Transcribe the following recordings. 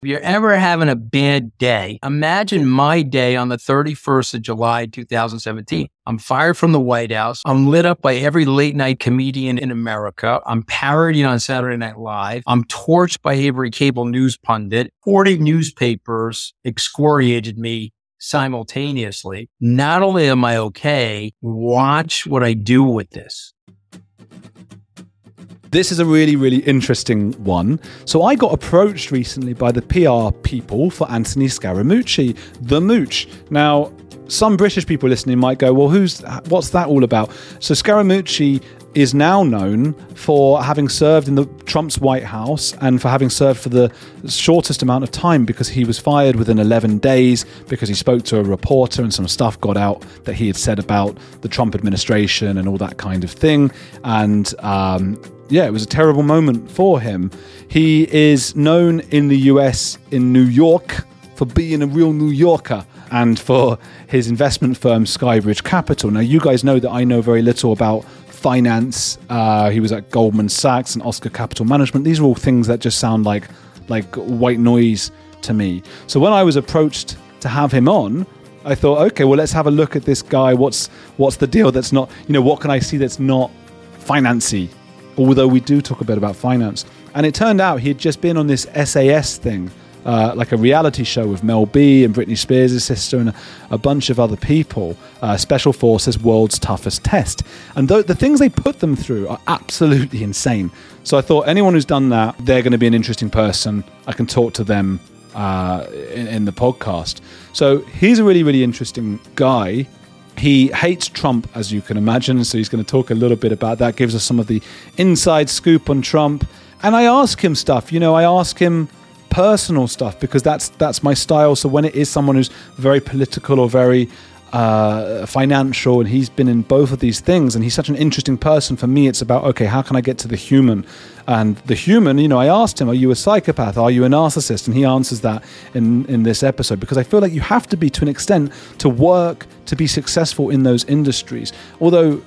If you're ever having a bad day, imagine my day on the 31st of July, 2017. I'm fired from the White House. I'm lit up by every late night comedian in America. I'm parodied on Saturday Night Live. I'm torched by every cable news pundit. 40 newspapers excoriated me simultaneously. Not only am I okay, watch what I do with this. This is a really, really interesting one. So I got approached recently by the PR people for Anthony Scaramucci, the Mooch. Now, some British people listening might go, "Well, who's what's that all about?" So Scaramucci is now known for having served in the Trump's White House and for having served for the shortest amount of time because he was fired within 11 days because he spoke to a reporter and some stuff got out that he had said about the Trump administration and all that kind of thing. And um, yeah, it was a terrible moment for him. He is known in the US in New York for being a real New Yorker and for his investment firm Skybridge Capital. Now, you guys know that I know very little about finance. Uh, he was at Goldman Sachs and Oscar Capital Management. These are all things that just sound like like white noise to me. So when I was approached to have him on, I thought, okay, well, let's have a look at this guy. What's what's the deal? That's not, you know, what can I see that's not financy? Although we do talk a bit about finance, and it turned out he had just been on this SAS thing uh, like a reality show with Mel B and Britney Spears' sister and a, a bunch of other people. Uh, Special Forces World's Toughest Test. And th- the things they put them through are absolutely insane. So I thought anyone who's done that, they're going to be an interesting person. I can talk to them uh, in, in the podcast. So he's a really, really interesting guy. He hates Trump, as you can imagine. So he's going to talk a little bit about that, gives us some of the inside scoop on Trump. And I ask him stuff. You know, I ask him personal stuff because that's that's my style. So when it is someone who's very political or very uh, financial, and he's been in both of these things, and he's such an interesting person. For me, it's about okay, how can I get to the human? And the human, you know, I asked him, "Are you a psychopath? Are you a narcissist?" And he answers that in in this episode because I feel like you have to be to an extent to work to be successful in those industries. Although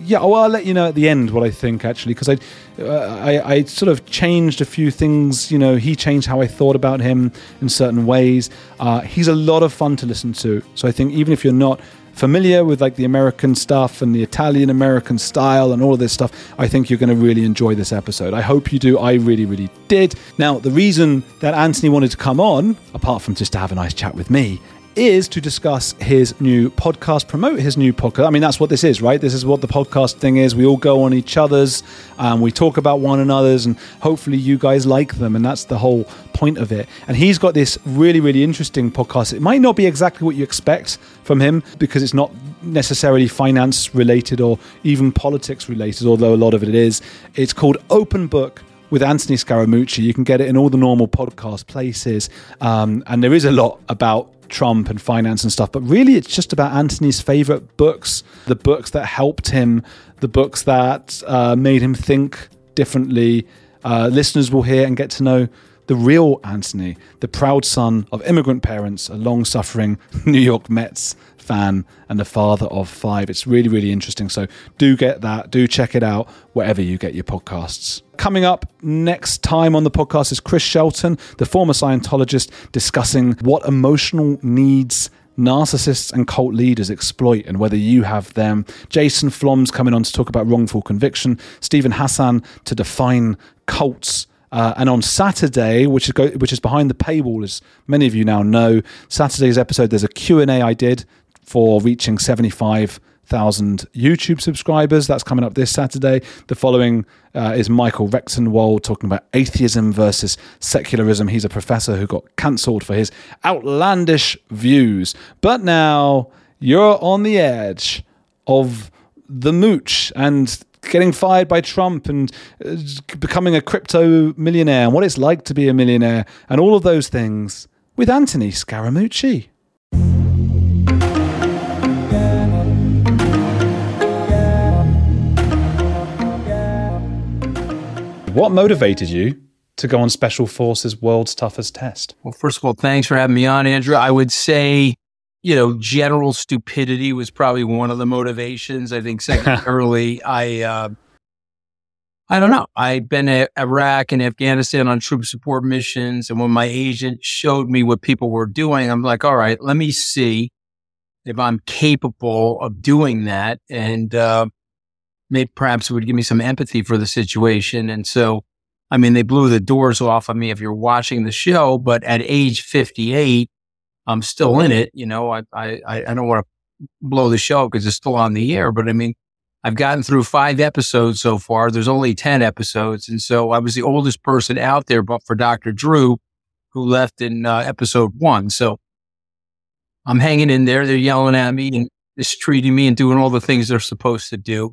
yeah, well, I'll let you know at the end what I think actually, because I, uh, I, I, sort of changed a few things. You know, he changed how I thought about him in certain ways. Uh, he's a lot of fun to listen to. So I think even if you're not familiar with like the American stuff and the Italian American style and all of this stuff, I think you're going to really enjoy this episode. I hope you do. I really, really did. Now, the reason that Anthony wanted to come on, apart from just to have a nice chat with me, is to discuss his new podcast, promote his new podcast. I mean, that's what this is, right? This is what the podcast thing is. We all go on each other's and we talk about one another's, and hopefully you guys like them. And that's the whole point of it. And he's got this really, really interesting podcast. It might not be exactly what you expect from him because it's not necessarily finance related or even politics related, although a lot of it is. It's called Open Book with Anthony Scaramucci. You can get it in all the normal podcast places. Um, and there is a lot about Trump and finance and stuff, but really it's just about Anthony's favorite books, the books that helped him, the books that uh, made him think differently. Uh, listeners will hear and get to know the real Anthony, the proud son of immigrant parents, a long suffering New York Mets fan, and a father of five. It's really, really interesting. So do get that. Do check it out wherever you get your podcasts. Coming up next time on the podcast is Chris Shelton, the former Scientologist, discussing what emotional needs narcissists and cult leaders exploit and whether you have them. Jason Flom's coming on to talk about wrongful conviction. Steven Hassan to define cults uh, and on Saturday, which is go, which is behind the paywall, as many of you now know, Saturday's episode there's a Q and A I did for reaching seventy five thousand YouTube subscribers. That's coming up this Saturday. The following uh, is Michael Rectenwald talking about atheism versus secularism. He's a professor who got cancelled for his outlandish views. But now you're on the edge of the mooch and getting fired by Trump and uh, becoming a crypto millionaire and what it's like to be a millionaire and all of those things with Anthony Scaramucci. What motivated you to go on Special Forces World's Toughest Test? Well, first of all, thanks for having me on, Andrew. I would say, you know, general stupidity was probably one of the motivations. I think secondarily, I, uh, I don't know. I've been to Iraq and Afghanistan on troop support missions. And when my agent showed me what people were doing, I'm like, all right, let me see if I'm capable of doing that. And, uh, maybe perhaps would give me some empathy for the situation. And so, I mean, they blew the doors off of me if you're watching the show, but at age 58, I'm still in it. You know, I, I, I don't want to blow the show because it's still on the air, but I mean, I've gotten through five episodes so far. There's only 10 episodes. And so I was the oldest person out there, but for Dr. Drew, who left in uh, episode one. So I'm hanging in there. They're yelling at me and mistreating me and doing all the things they're supposed to do.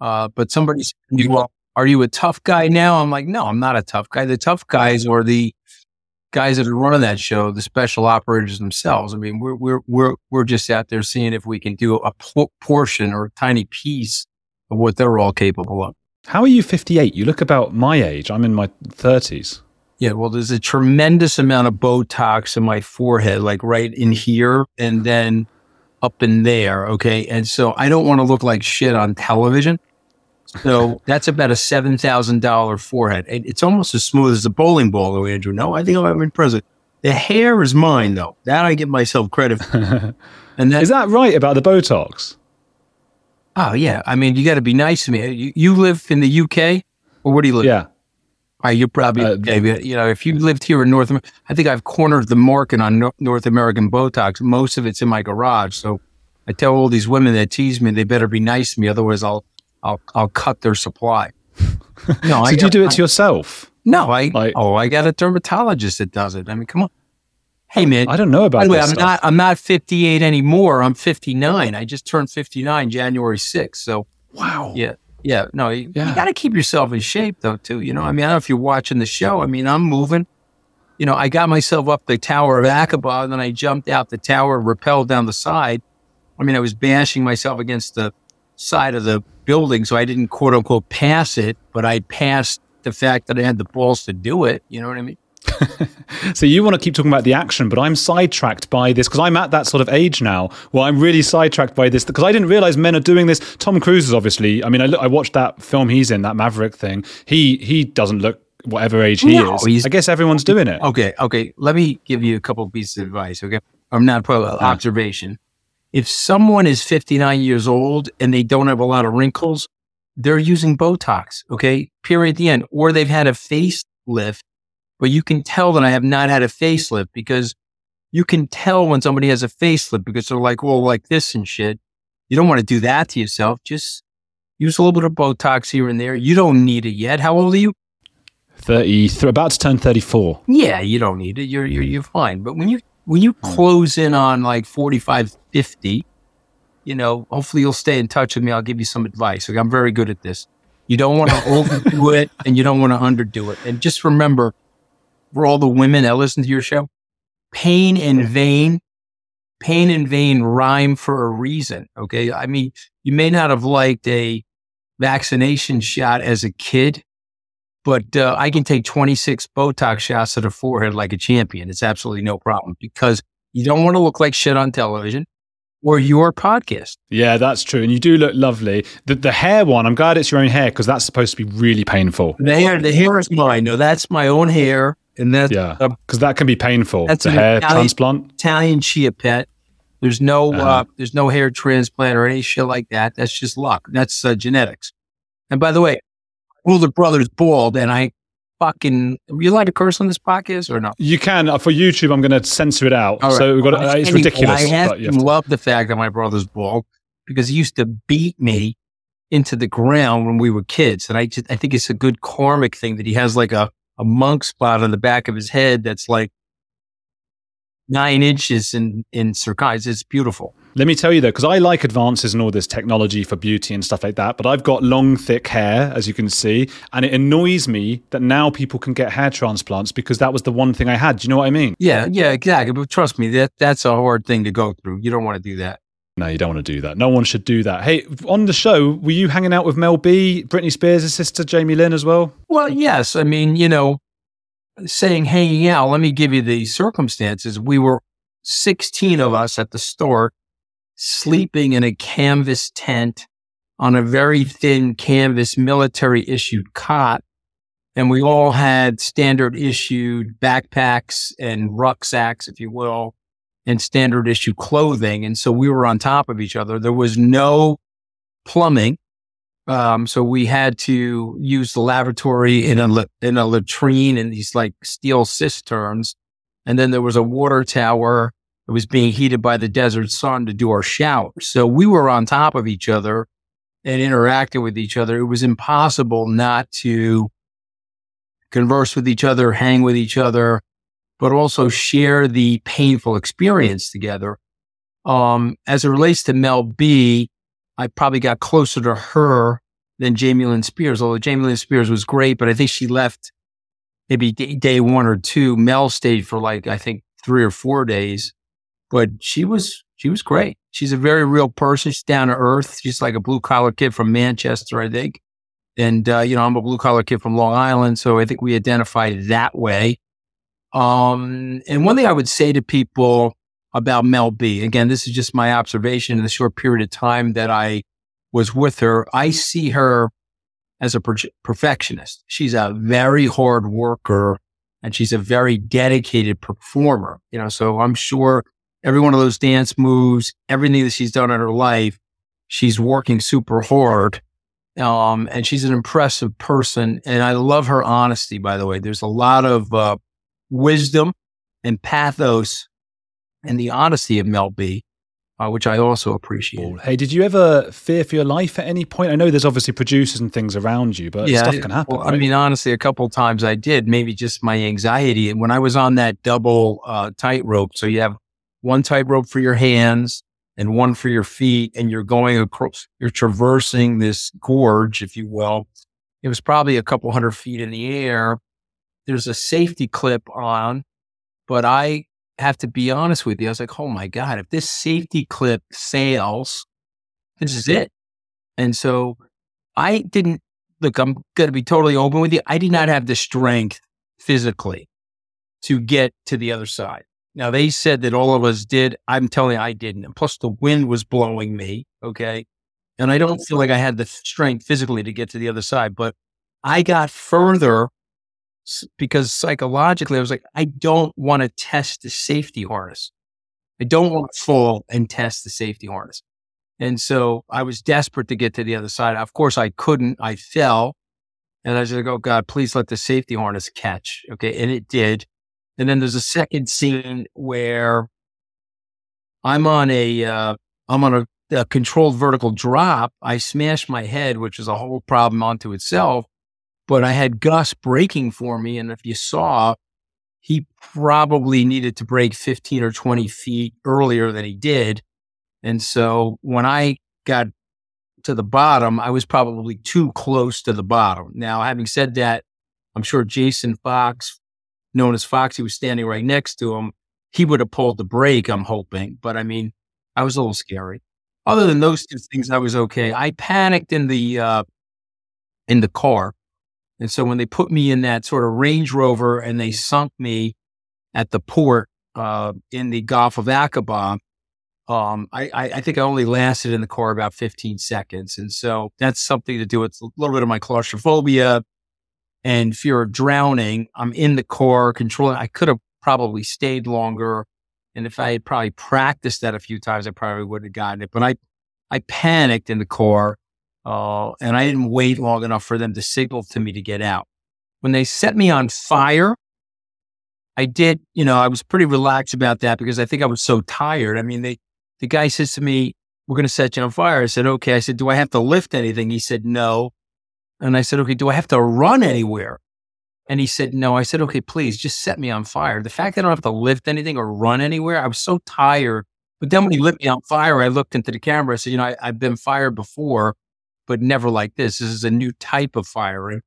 Uh, but somebody said, well, are you a tough guy now? I'm like, no, I'm not a tough guy. The tough guys are the guys that are running that show, the special operators themselves. I mean, we're, we're, we're, we're just out there seeing if we can do a portion or a tiny piece of what they're all capable of. How are you 58? You look about my age. I'm in my 30s. Yeah, well, there's a tremendous amount of Botox in my forehead, like right in here and then up in there. Okay. And so I don't want to look like shit on television. So that's about a seven thousand dollar forehead. It's almost as smooth as a bowling ball, though, Andrew. No, I think I'm impressive. The hair is mine, though. That I give myself credit for. and that, is that right about the Botox? Oh yeah. I mean, you got to be nice to me. You, you, live in the UK, or where do you live? Yeah. All right, you're probably uh, you know if you lived here in North America, I think I've cornered the market on no- North American Botox. Most of it's in my garage, so I tell all these women that tease me they better be nice to me, otherwise I'll I'll I'll cut their supply. No, so did you do it to yourself? No, I like, oh I got a dermatologist that does it. I mean, come on. Hey man, I don't know about. By the way, I'm stuff. not I'm not 58 anymore. I'm 59. I just turned 59 January 6th. So wow. Yeah, yeah. No, you, yeah. you got to keep yourself in shape though too. You know, I mean, I don't know if you're watching the show. I mean, I'm moving. You know, I got myself up the Tower of Aqaba, and then I jumped out the tower, rappelled down the side. I mean, I was bashing myself against the side of the building. So I didn't quote unquote pass it, but I passed the fact that I had the balls to do it. You know what I mean? so you want to keep talking about the action, but I'm sidetracked by this because I'm at that sort of age now where I'm really sidetracked by this because I didn't realize men are doing this. Tom Cruise is obviously. I mean, I, I watched that film he's in, that Maverick thing. He he doesn't look whatever age he no, is. I guess everyone's doing it. Okay, okay. Let me give you a couple pieces of advice. Okay, I'm not probably uh, observation if someone is 59 years old and they don't have a lot of wrinkles, they're using Botox, okay? Period at the end. Or they've had a facelift, but you can tell that I have not had a facelift because you can tell when somebody has a facelift because they're like, well, like this and shit. You don't want to do that to yourself. Just use a little bit of Botox here and there. You don't need it yet. How old are you? 30, about to turn 34. Yeah, you don't need it. You're, you're, you're fine. But when you when you hmm. close in on like 45, 50, you know, hopefully you'll stay in touch with me. I'll give you some advice. Like, I'm very good at this. You don't want to overdo it and you don't want to underdo it. And just remember, for all the women that listen to your show, pain in vain, pain in vain rhyme for a reason. Okay. I mean, you may not have liked a vaccination shot as a kid, but uh, I can take 26 Botox shots to the forehead like a champion. It's absolutely no problem because you don't want to look like shit on television or your podcast. Yeah, that's true. And you do look lovely. The, the hair one, I'm glad it's your own hair because that's supposed to be really painful. The hair, the hair is mine. No, that's my own hair. And that's, yeah, because that can be painful. That's a hair Italian, transplant. Italian chia pet. There's no, uh-huh. uh, there's no hair transplant or any shit like that. That's just luck. That's uh, genetics. And by the way, older brother's bald, and I fucking. You like to curse on this podcast or not? You can uh, for YouTube. I'm going to censor it out. So we've got. Uh, it's ridiculous. I have to love the fact that my brother's bald because he used to beat me into the ground when we were kids, and I just I think it's a good karmic thing that he has like a a monk spot on the back of his head that's like nine inches in, in circumference. It's beautiful. Let me tell you though, because I like advances and all this technology for beauty and stuff like that, but I've got long, thick hair, as you can see, and it annoys me that now people can get hair transplants because that was the one thing I had. Do you know what I mean? Yeah, yeah, exactly. But trust me, that that's a hard thing to go through. You don't want to do that. No, you don't want to do that. No one should do that. Hey, on the show, were you hanging out with Mel B, Britney Spears' sister, Jamie Lynn, as well? Well, yes. I mean, you know, saying hanging out, let me give you the circumstances. We were 16 of us at the store sleeping in a canvas tent on a very thin canvas military issued cot. And we all had standard issued backpacks and rucksacks, if you will, and standard issue clothing. And so we were on top of each other. There was no plumbing. Um, so we had to use the lavatory in a, in a latrine in these like steel cisterns. And then there was a water tower it was being heated by the desert sun to do our showers. So we were on top of each other and interacting with each other. It was impossible not to converse with each other, hang with each other, but also share the painful experience together. Um, as it relates to Mel B, I probably got closer to her than Jamie Lynn Spears, although Jamie Lynn Spears was great, but I think she left maybe day one or two. Mel stayed for like, I think three or four days but she was she was great. She's a very real person. She's down to earth. She's like a blue collar kid from Manchester, I think. And uh, you know, I'm a blue collar kid from Long Island, so I think we identify that way. Um, and one thing I would say to people about Mel B, again, this is just my observation in the short period of time that I was with her. I see her as a per- perfectionist. She's a very hard worker and she's a very dedicated performer. You know, so I'm sure every one of those dance moves, everything that she's done in her life, she's working super hard. Um, and she's an impressive person. And I love her honesty, by the way. There's a lot of uh, wisdom and pathos and the honesty of Mel B. Uh, which I also appreciate. Hey, did you ever fear for your life at any point? I know there's obviously producers and things around you, but yeah, stuff can happen. Well, right? I mean, honestly, a couple times I did. Maybe just my anxiety. And when I was on that double uh, tightrope, so you have one tightrope for your hands and one for your feet, and you're going across, you're traversing this gorge, if you will. It was probably a couple hundred feet in the air. There's a safety clip on, but I have to be honest with you. I was like, oh my God, if this safety clip fails, this is it. And so I didn't look, I'm going to be totally open with you. I did not have the strength physically to get to the other side. Now they said that all of us did. I'm telling you, I didn't. And plus the wind was blowing me. Okay. And I don't feel like I had the strength physically to get to the other side, but I got further because psychologically I was like, I don't want to test the safety harness. I don't want to fall and test the safety harness. And so I was desperate to get to the other side. Of course I couldn't. I fell and I was like, Oh God, please let the safety harness catch. Okay. And it did. And then there's a second scene where I'm on a, uh, I'm on a, a controlled vertical drop. I smash my head, which is a whole problem onto itself. But I had Gus braking for me. And if you saw, he probably needed to brake 15 or 20 feet earlier than he did. And so when I got to the bottom, I was probably too close to the bottom. Now, having said that, I'm sure Jason Fox known as Foxy was standing right next to him, he would have pulled the brake, I'm hoping. But I mean, I was a little scary. Other than those two things, I was okay. I panicked in the uh, in the car. And so when they put me in that sort of Range Rover and they sunk me at the port uh, in the Gulf of Aqaba, um, I, I, think I only lasted in the car about 15 seconds. And so that's something to do with a little bit of my claustrophobia, and fear of drowning. I'm in the car controlling. I could have probably stayed longer. And if I had probably practiced that a few times, I probably would have gotten it. But I, I panicked in the car, uh, and I didn't wait long enough for them to signal to me to get out. When they set me on fire, I did, you know, I was pretty relaxed about that because I think I was so tired. I mean, they, the guy says to me, we're going to set you on fire. I said, okay. I said, do I have to lift anything? He said, no. And I said, okay, do I have to run anywhere? And he said, no. I said, okay, please just set me on fire. The fact that I don't have to lift anything or run anywhere, I was so tired. But then when he lit me on fire, I looked into the camera. I said, you know, I, have been fired before, but never like this. This is a new type of firing.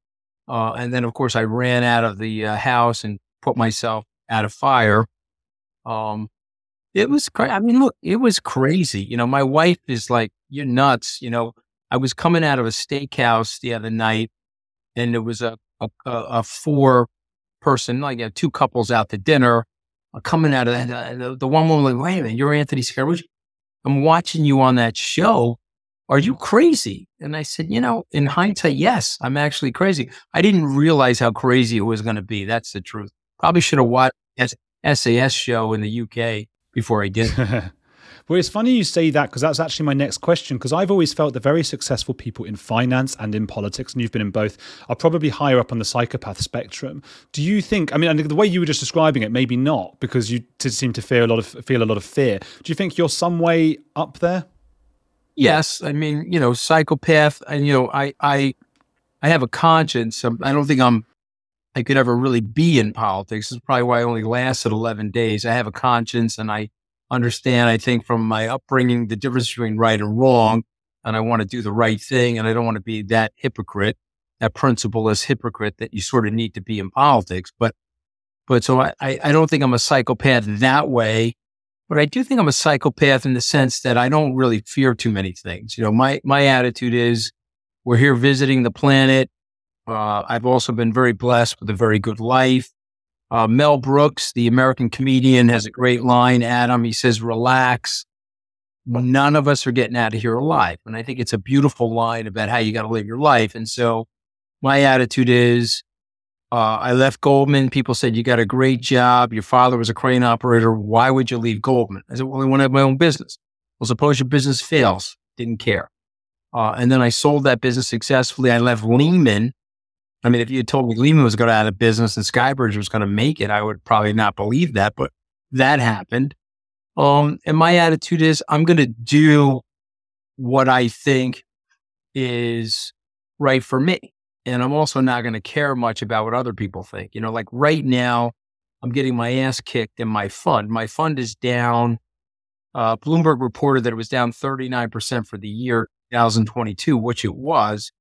Uh, and then, of course, I ran out of the uh, house and put myself out of fire. Um, it was crazy. I mean, look, it was crazy. You know, my wife is like, you're nuts. You know, I was coming out of a steakhouse the other night and there was a, a, a four person, like uh, two couples out to dinner uh, coming out of that. Uh, the, the, one woman like, wait a minute, you're Anthony Scaramucci. I'm watching you on that show. Are you crazy? And I said, you know, in hindsight, yes, I'm actually crazy. I didn't realize how crazy it was going to be. That's the truth. Probably should have watched SAS show in the UK before I did. Well, it's funny you say that because that's actually my next question. Because I've always felt the very successful people in finance and in politics, and you've been in both, are probably higher up on the psychopath spectrum. Do you think? I mean, the way you were just describing it, maybe not, because you did seem to feel a lot of feel a lot of fear. Do you think you're some way up there? Yes, I mean, you know, psychopath, and you know, I I I have a conscience. I don't think I'm I could ever really be in politics. This is probably why I only lasted 11 days. I have a conscience and I understand, I think, from my upbringing, the difference between right and wrong. And I want to do the right thing. And I don't want to be that hypocrite, that principleless hypocrite that you sort of need to be in politics. But, but so I, I don't think I'm a psychopath that way. But I do think I'm a psychopath in the sense that I don't really fear too many things. You know, my, my attitude is we're here visiting the planet. Uh, I've also been very blessed with a very good life. Uh, Mel Brooks, the American comedian, has a great line, Adam. He says, relax. None of us are getting out of here alive. And I think it's a beautiful line about how you got to live your life. And so my attitude is, uh, I left Goldman. People said, you got a great job. Your father was a crane operator. Why would you leave Goldman? I said, well, I want to have my own business. Well, suppose your business fails. Didn't care. Uh, and then I sold that business successfully. I left Lehman I mean, if you had told me Lehman was going to out of business and Skybridge was going to make it, I would probably not believe that, but that happened. Um, and my attitude is I'm going to do what I think is right for me. And I'm also not going to care much about what other people think. You know, like right now, I'm getting my ass kicked in my fund. My fund is down. Uh, Bloomberg reported that it was down 39% for the year 2022, which it was.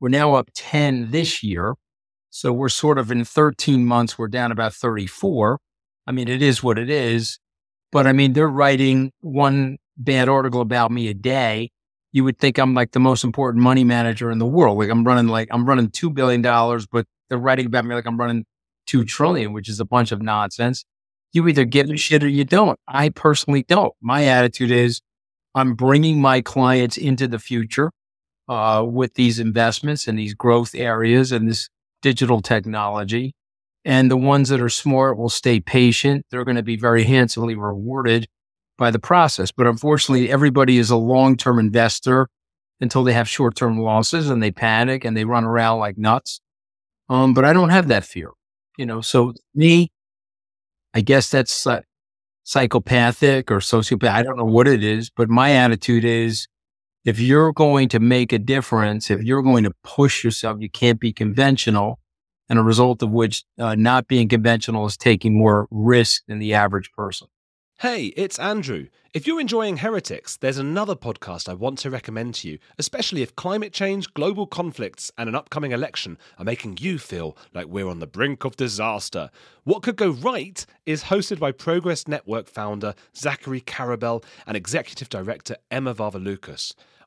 We're now up 10 this year. So we're sort of in 13 months, we're down about 34. I mean, it is what it is. But I mean, they're writing one bad article about me a day. You would think I'm like the most important money manager in the world. Like I'm running like I'm running $2 billion, but they're writing about me like I'm running 2 trillion, which is a bunch of nonsense. You either give a shit or you don't. I personally don't. My attitude is I'm bringing my clients into the future uh, with these investments and these growth areas and this digital technology. And the ones that are smart will stay patient. They're going to be very handsomely rewarded by the process. But unfortunately, everybody is a long term investor until they have short term losses and they panic and they run around like nuts. Um, but I don't have that fear, you know. So me, I guess that's uh, psychopathic or sociopath. I don't know what it is, but my attitude is if you're going to make a difference, if you're going to push yourself, you can't be conventional. And a result of which uh, not being conventional is taking more risk than the average person. Hey, it's Andrew. If you're enjoying Heretics, there's another podcast I want to recommend to you, especially if climate change, global conflicts, and an upcoming election are making you feel like we're on the brink of disaster. What Could Go Right is hosted by Progress Network founder Zachary Karabell and executive director Emma Varvaloucas.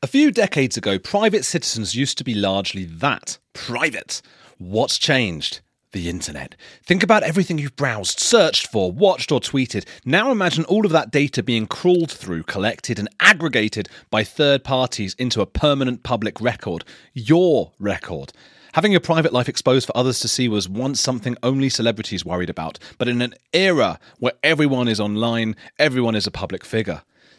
A few decades ago, private citizens used to be largely that private. What's changed? The internet. Think about everything you've browsed, searched for, watched, or tweeted. Now imagine all of that data being crawled through, collected, and aggregated by third parties into a permanent public record. Your record. Having your private life exposed for others to see was once something only celebrities worried about, but in an era where everyone is online, everyone is a public figure.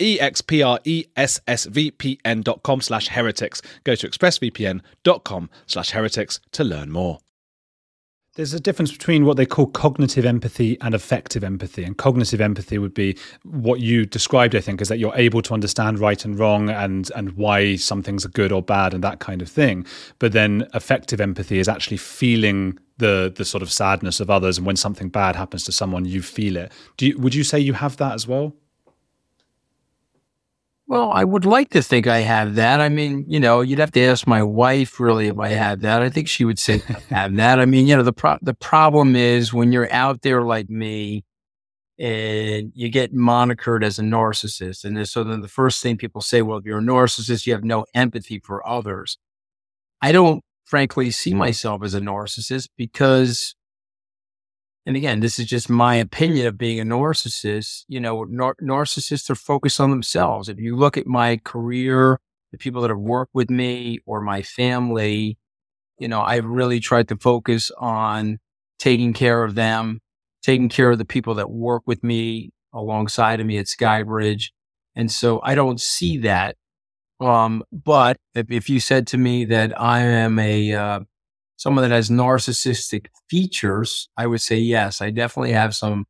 expressvpn.com slash heretics. Go to expressvpn.com slash heretics to learn more. There's a difference between what they call cognitive empathy and affective empathy. And cognitive empathy would be what you described, I think, is that you're able to understand right and wrong and and why some things are good or bad and that kind of thing. But then affective empathy is actually feeling the the sort of sadness of others and when something bad happens to someone, you feel it. Do you, would you say you have that as well? Well, I would like to think I have that. I mean, you know, you'd have to ask my wife really if I had that. I think she would say have that. I mean, you know, the pro- the problem is when you're out there like me and you get monikered as a narcissist. And so then the first thing people say, well, if you're a narcissist, you have no empathy for others. I don't frankly see myself as a narcissist because and again, this is just my opinion of being a narcissist. You know, nar- narcissists are focused on themselves. If you look at my career, the people that have worked with me or my family, you know, I've really tried to focus on taking care of them, taking care of the people that work with me alongside of me at Skybridge. And so I don't see that. Um, but if, if you said to me that I am a, uh, someone that has narcissistic features, I would say yes, I definitely have some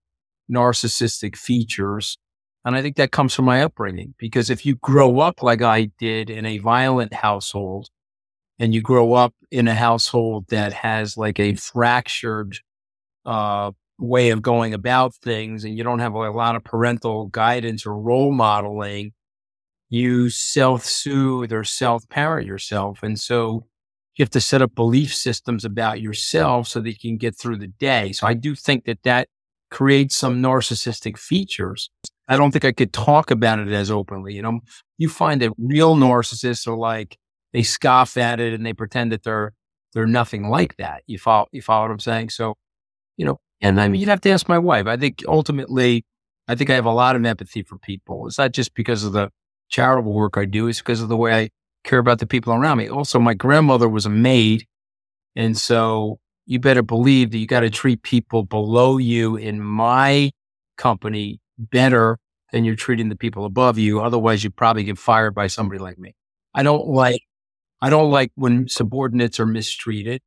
narcissistic features. And I think that comes from my upbringing because if you grow up like I did in a violent household and you grow up in a household that has like a fractured, uh, way of going about things and you don't have a lot of parental guidance or role modeling, you self soothe or self parent yourself. And so you have to set up belief systems about yourself so that you can get through the day. So I do think that that creates some narcissistic features. I don't think I could talk about it as openly. You know, you find that real narcissists are like, they scoff at it and they pretend that they're, they're nothing like that. You follow, you follow what I'm saying? So, you know, and I mean, you'd have to ask my wife. I think ultimately, I think I have a lot of empathy for people. It's not just because of the charitable work I do. It's because of the way I care about the people around me. Also, my grandmother was a maid. And so you better believe that you got to treat people below you in my company better than you're treating the people above you. Otherwise, you probably get fired by somebody like me. I don't like, I don't like when subordinates are mistreated.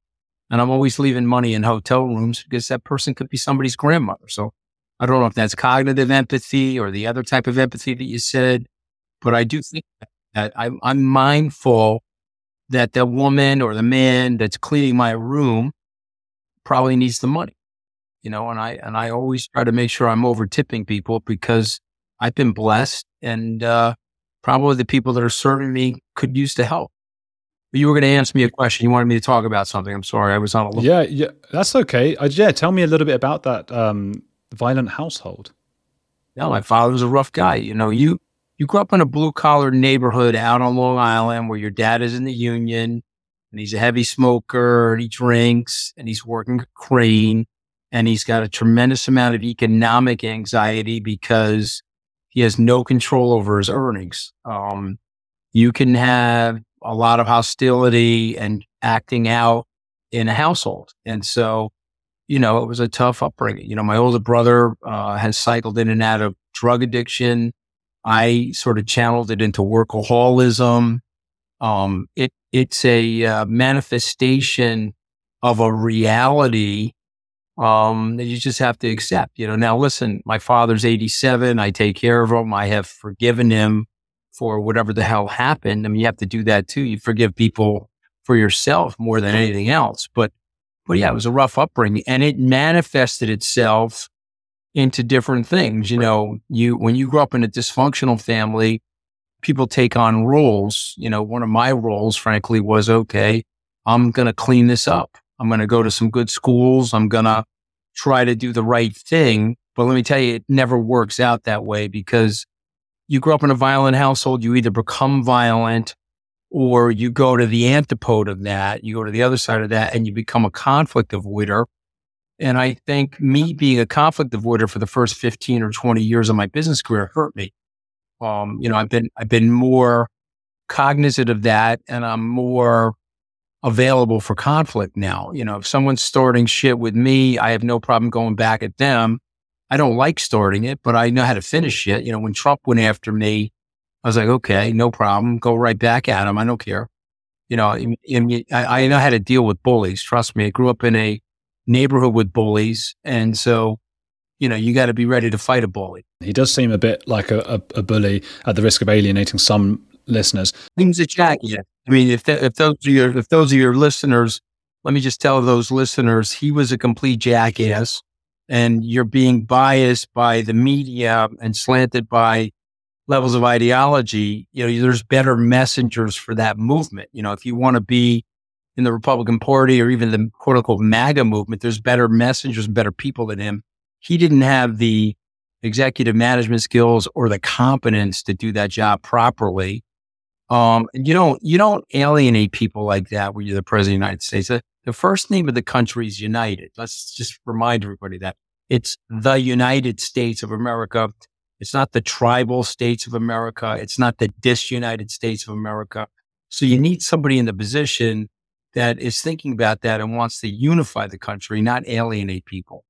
And I'm always leaving money in hotel rooms because that person could be somebody's grandmother. So I don't know if that's cognitive empathy or the other type of empathy that you said, but I do think that that I'm, I'm mindful that the woman or the man that's cleaning my room probably needs the money, you know, and I, and I always try to make sure I'm over tipping people because I've been blessed and, uh, probably the people that are serving me could use the help. But you were going to answer me a question. You wanted me to talk about something. I'm sorry. I was on a little. Yeah. Yeah. That's okay. Uh, yeah. Tell me a little bit about that, um, violent household. No, my father was a rough guy. You know, you, you grew up in a blue collar neighborhood out on Long Island where your dad is in the union and he's a heavy smoker and he drinks and he's working a crane and he's got a tremendous amount of economic anxiety because he has no control over his earnings. Um, you can have a lot of hostility and acting out in a household. And so, you know, it was a tough upbringing. You know, my older brother uh, has cycled in and out of drug addiction. I sort of channeled it into workaholism. Um, it it's a uh, manifestation of a reality um, that you just have to accept. You know, now listen, my father's 87. I take care of him. I have forgiven him for whatever the hell happened. I mean, you have to do that too. You forgive people for yourself more than anything else. But, but yeah, it was a rough upbringing and it manifested itself into different things. You know, you, when you grow up in a dysfunctional family, people take on roles. You know, one of my roles, frankly, was okay, I'm going to clean this up. I'm going to go to some good schools. I'm going to try to do the right thing. But let me tell you, it never works out that way because you grow up in a violent household. You either become violent or you go to the antipode of that. You go to the other side of that and you become a conflict avoider. And I think me being a conflict avoider for the first 15 or 20 years of my business career hurt me. Um, you know, I've been, I've been more cognizant of that and I'm more available for conflict now. You know, if someone's starting shit with me, I have no problem going back at them. I don't like starting it, but I know how to finish it. You know, when Trump went after me, I was like, okay, no problem. Go right back at him. I don't care. You know, I, I know how to deal with bullies. Trust me. I grew up in a neighborhood with bullies. And so, you know, you got to be ready to fight a bully. He does seem a bit like a, a, a bully at the risk of alienating some listeners. Seems a jacket. I mean, if the, if those are your if those are your listeners, let me just tell those listeners he was a complete jackass, and you're being biased by the media and slanted by levels of ideology. You know, there's better messengers for that movement. You know, if you want to be in the Republican Party or even the quote unquote MAGA movement, there's better messengers better people than him. He didn't have the executive management skills or the competence to do that job properly. Um, you don't you don't alienate people like that when you're the president of the United States. The, the first name of the country is United. Let's just remind everybody that it's the United States of America. It's not the tribal states of America. It's not the disunited states of America. So you need somebody in the position that is thinking about that and wants to unify the country, not alienate people.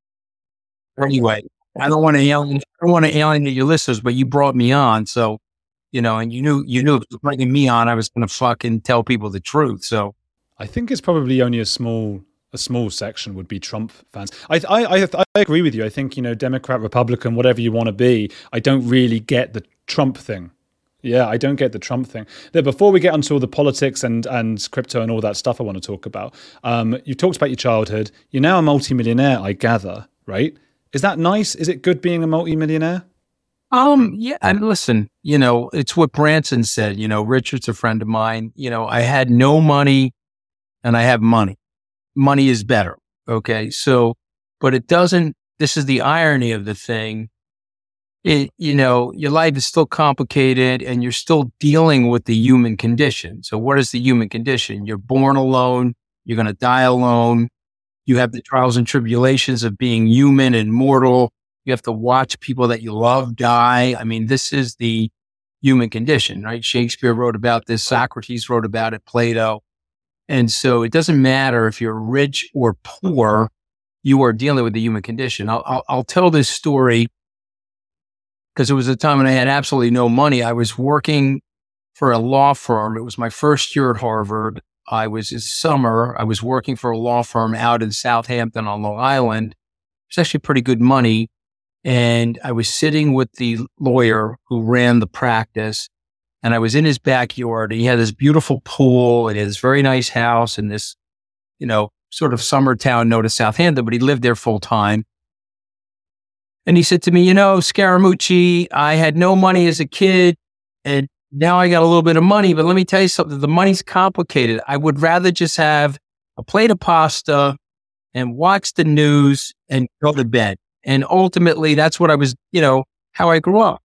Anyway, I don't want to alienate, I don't want to alienate your listeners, but you brought me on. So you know, and you knew you knew bringing me on, I was going to fucking tell people the truth. So I think it's probably only a small a small section would be Trump fans. I, I I I agree with you. I think you know Democrat, Republican, whatever you want to be. I don't really get the Trump thing. Yeah, I don't get the Trump thing. Before we get onto all the politics and and crypto and all that stuff, I want to talk about. Um, you talked about your childhood. You're now a multimillionaire, I gather, right? Is that nice? Is it good being a multimillionaire? Um, yeah, and listen, you know, it's what Branson said. You know, Richard's a friend of mine. You know, I had no money and I have money. Money is better. Okay. So, but it doesn't, this is the irony of the thing. It, you know, your life is still complicated and you're still dealing with the human condition. So what is the human condition? You're born alone. You're going to die alone. You have the trials and tribulations of being human and mortal you have to watch people that you love die. I mean, this is the human condition, right? Shakespeare wrote about this. Socrates wrote about it, Plato. And so it doesn't matter if you're rich or poor, you are dealing with the human condition. I'll, I'll, I'll tell this story because it was a time when I had absolutely no money. I was working for a law firm. It was my first year at Harvard. I was in summer. I was working for a law firm out in Southampton on Long Island. It was actually pretty good money. And I was sitting with the lawyer who ran the practice and I was in his backyard and he had this beautiful pool and his very nice house in this, you know, sort of summer town known as Southampton, but he lived there full time. And he said to me, you know, Scaramucci, I had no money as a kid and now I got a little bit of money, but let me tell you something. The money's complicated. I would rather just have a plate of pasta and watch the news and go to bed. And ultimately, that's what I was, you know, how I grew up.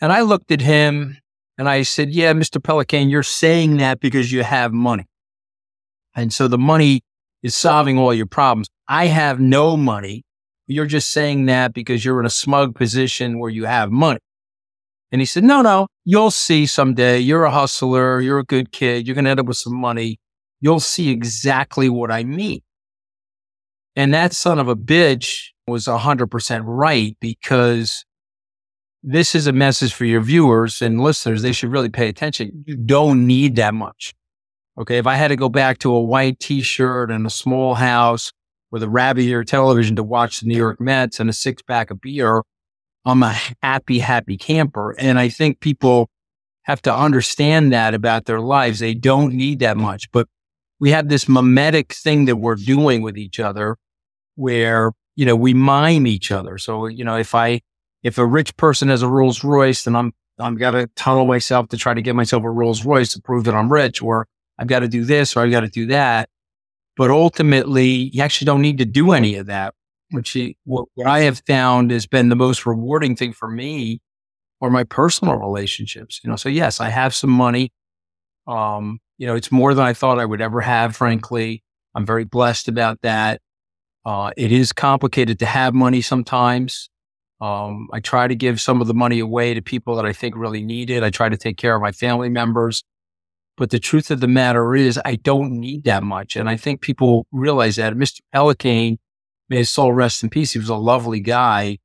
And I looked at him and I said, Yeah, Mr. Pelican, you're saying that because you have money. And so the money is solving all your problems. I have no money. You're just saying that because you're in a smug position where you have money. And he said, no, no, you'll see someday. You're a hustler. You're a good kid. You're going to end up with some money. You'll see exactly what I mean. And that son of a bitch was 100% right because this is a message for your viewers and listeners. They should really pay attention. You don't need that much. Okay. If I had to go back to a white t shirt and a small house with a rabbit ear television to watch the New York Mets and a six pack of beer, I'm a happy, happy camper. And I think people have to understand that about their lives. They don't need that much, but we have this mimetic thing that we're doing with each other where, you know, we mime each other. So, you know, if I, if a rich person has a Rolls Royce, then I'm, I'm got to tunnel myself to try to get myself a Rolls Royce to prove that I'm rich, or I've got to do this or I've got to do that. But ultimately, you actually don't need to do any of that, which what, what I have found has been the most rewarding thing for me or my personal relationships. You know, so yes, I have some money. Um, you know, it's more than I thought I would ever have, frankly. I'm very blessed about that. Uh, it is complicated to have money sometimes. Um, I try to give some of the money away to people that I think really need it. I try to take care of my family members. But the truth of the matter is, I don't need that much. And I think people realize that. Mr. Pelikane, may his soul rest in peace, he was a lovely guy.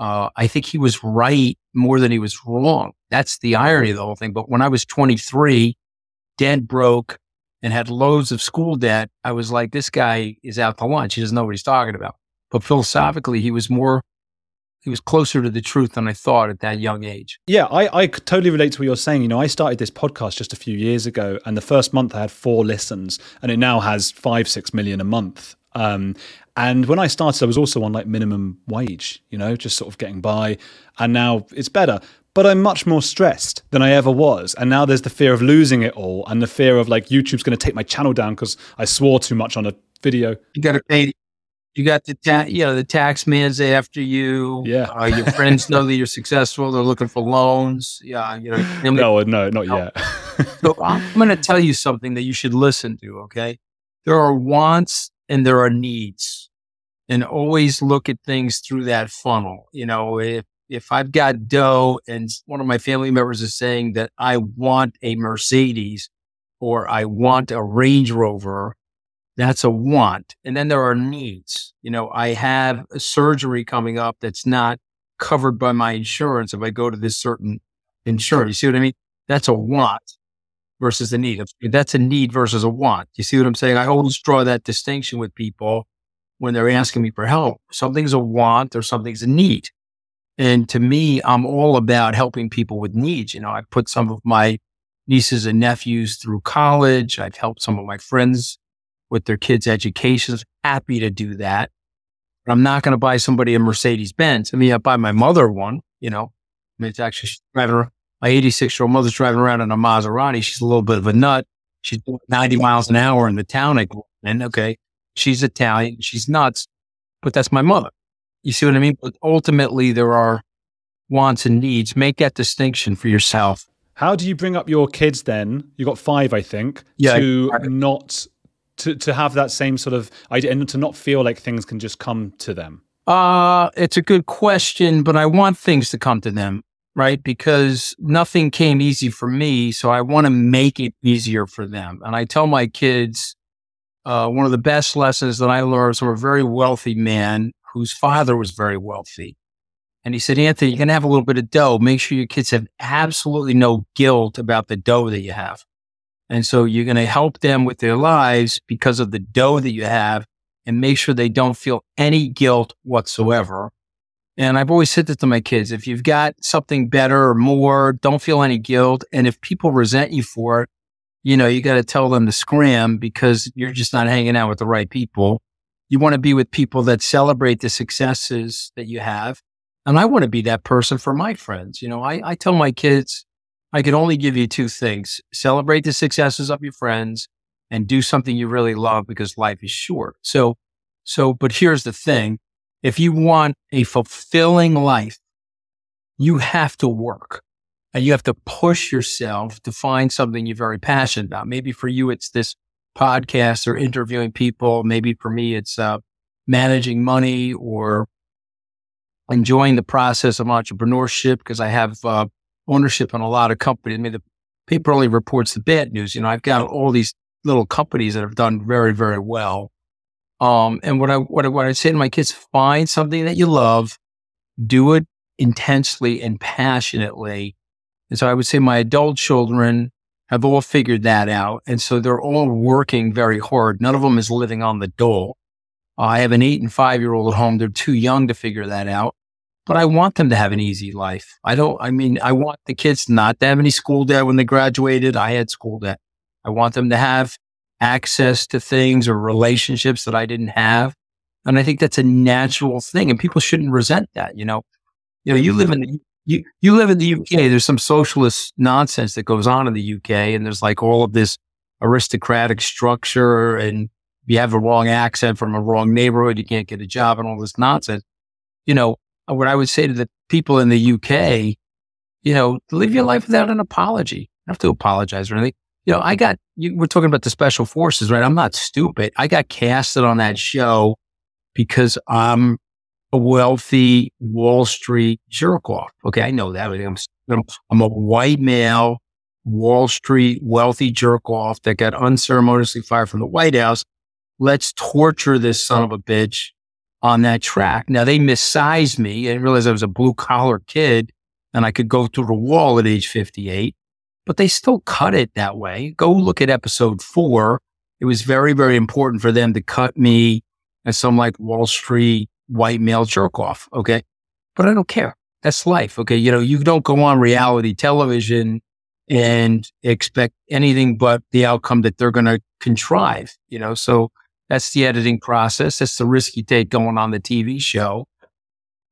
Uh, I think he was right more than he was wrong. That's the irony of the whole thing. But when I was 23, dead broke and had loads of school debt, I was like, this guy is out to lunch. He doesn't know what he's talking about. But philosophically, he was more he was closer to the truth than I thought at that young age. Yeah, I, I totally relate to what you're saying. You know, I started this podcast just a few years ago, and the first month I had four listens, and it now has five, six million a month. Um, and when I started, I was also on like minimum wage, you know, just sort of getting by. And now it's better, but I'm much more stressed than I ever was. And now there's the fear of losing it all and the fear of like YouTube's going to take my channel down because I swore too much on a video. You got to pay you got the ta- you know the tax man's after you. Yeah, uh, your friends know that you're successful. They're looking for loans. Yeah, you know. no, no, not yet. so I'm going to tell you something that you should listen to. Okay, there are wants and there are needs, and always look at things through that funnel. You know, if if I've got dough and one of my family members is saying that I want a Mercedes or I want a Range Rover that's a want. And then there are needs. You know, I have a surgery coming up that's not covered by my insurance if I go to this certain insurance. You see what I mean? That's a want versus a need. That's a need versus a want. You see what I'm saying? I always draw that distinction with people when they're asking me for help. Something's a want or something's a need. And to me, I'm all about helping people with needs. You know, I've put some of my nieces and nephews through college. I've helped some of my friends with their kids' educations. Happy to do that. But I'm not going to buy somebody a Mercedes Benz. I mean, I buy my mother one, you know. I mean, it's actually driving around. My 86 year old mother's driving around in a Maserati. She's a little bit of a nut. She's 90 miles an hour in the town I grew in. Okay. She's Italian. She's nuts, but that's my mother. You see what I mean? But ultimately, there are wants and needs. Make that distinction for yourself. How do you bring up your kids then? You got five, I think, yeah, to I, not to to have that same sort of idea and to not feel like things can just come to them? Uh, it's a good question, but I want things to come to them, right? Because nothing came easy for me, so I want to make it easier for them. And I tell my kids, uh, one of the best lessons that I learned from a very wealthy man whose father was very wealthy. And he said, Anthony, you're going to have a little bit of dough. Make sure your kids have absolutely no guilt about the dough that you have. And so you're going to help them with their lives because of the dough that you have and make sure they don't feel any guilt whatsoever. And I've always said that to my kids. If you've got something better or more, don't feel any guilt. And if people resent you for it, you know, you got to tell them to scram because you're just not hanging out with the right people. You want to be with people that celebrate the successes that you have. And I want to be that person for my friends. You know, I, I tell my kids, I can only give you two things celebrate the successes of your friends and do something you really love because life is short. So, so, but here's the thing. If you want a fulfilling life, you have to work and you have to push yourself to find something you're very passionate about. Maybe for you, it's this podcast or interviewing people. Maybe for me, it's uh, managing money or enjoying the process of entrepreneurship because I have uh, ownership in a lot of companies. I mean, the paper only reports the bad news. You know, I've got all these little companies that have done very, very well. Um, and what I, what I, what I say to my kids, find something that you love, do it intensely and passionately. And so I would say my adult children have all figured that out. And so they're all working very hard. None of them is living on the dole. I have an eight and five year old at home. They're too young to figure that out, but I want them to have an easy life. I don't, I mean, I want the kids not to have any school debt when they graduated. I had school debt. I want them to have access to things or relationships that I didn't have. And I think that's a natural thing and people shouldn't resent that. You know, you know, you live in the, you, you live in the UK. There's some socialist nonsense that goes on in the UK and there's like all of this aristocratic structure and you have a wrong accent from a wrong neighborhood, you can't get a job and all this nonsense. You know, what I would say to the people in the UK, you know, live your life without an apology. Don't have to apologize or anything. You know, I got, you, we're talking about the special forces, right? I'm not stupid. I got casted on that show because I'm a wealthy Wall Street jerk off. Okay. I know that. I'm, I'm a white male, Wall Street wealthy jerk off that got unceremoniously fired from the White House let's torture this son of a bitch on that track. Now they missized me and realized I was a blue collar kid and I could go through the wall at age 58, but they still cut it that way. Go look at episode four. It was very, very important for them to cut me as some like Wall Street white male jerk off. Okay. But I don't care. That's life. Okay. You know, you don't go on reality television and expect anything but the outcome that they're going to contrive, you know? So that's the editing process. That's the risk you take going on the TV show.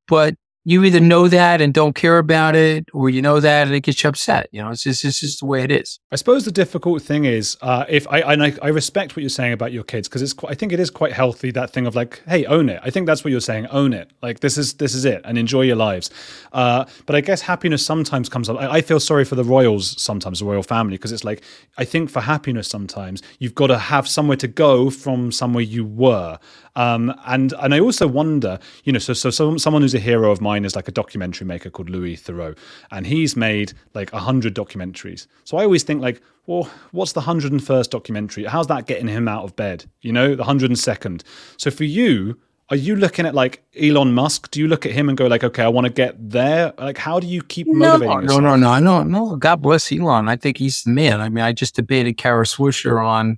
But you either know that and don't care about it, or you know that and it gets you upset. You know, it's just, it's just the way it is. I suppose the difficult thing is, uh, if I, I, I respect what you're saying about your kids because it's I think it is quite healthy that thing of like, hey, own it. I think that's what you're saying, own it. Like this is this is it, and enjoy your lives. Uh, but I guess happiness sometimes comes up. I, I feel sorry for the royals sometimes, the royal family, because it's like I think for happiness sometimes you've got to have somewhere to go from somewhere you were. Um, and and I also wonder, you know, so so some, someone who's a hero of mine is like a documentary maker called Louis Theroux, and he's made like a hundred documentaries. So I always think like, well, what's the hundred and first documentary? How's that getting him out of bed? You know, the hundred and second. So for you, are you looking at like Elon Musk? Do you look at him and go like, okay, I want to get there? Like, how do you keep motivating? No, yourself? no, no, no, no, no. God bless Elon. I think he's the man. I mean, I just debated Kara Swisher on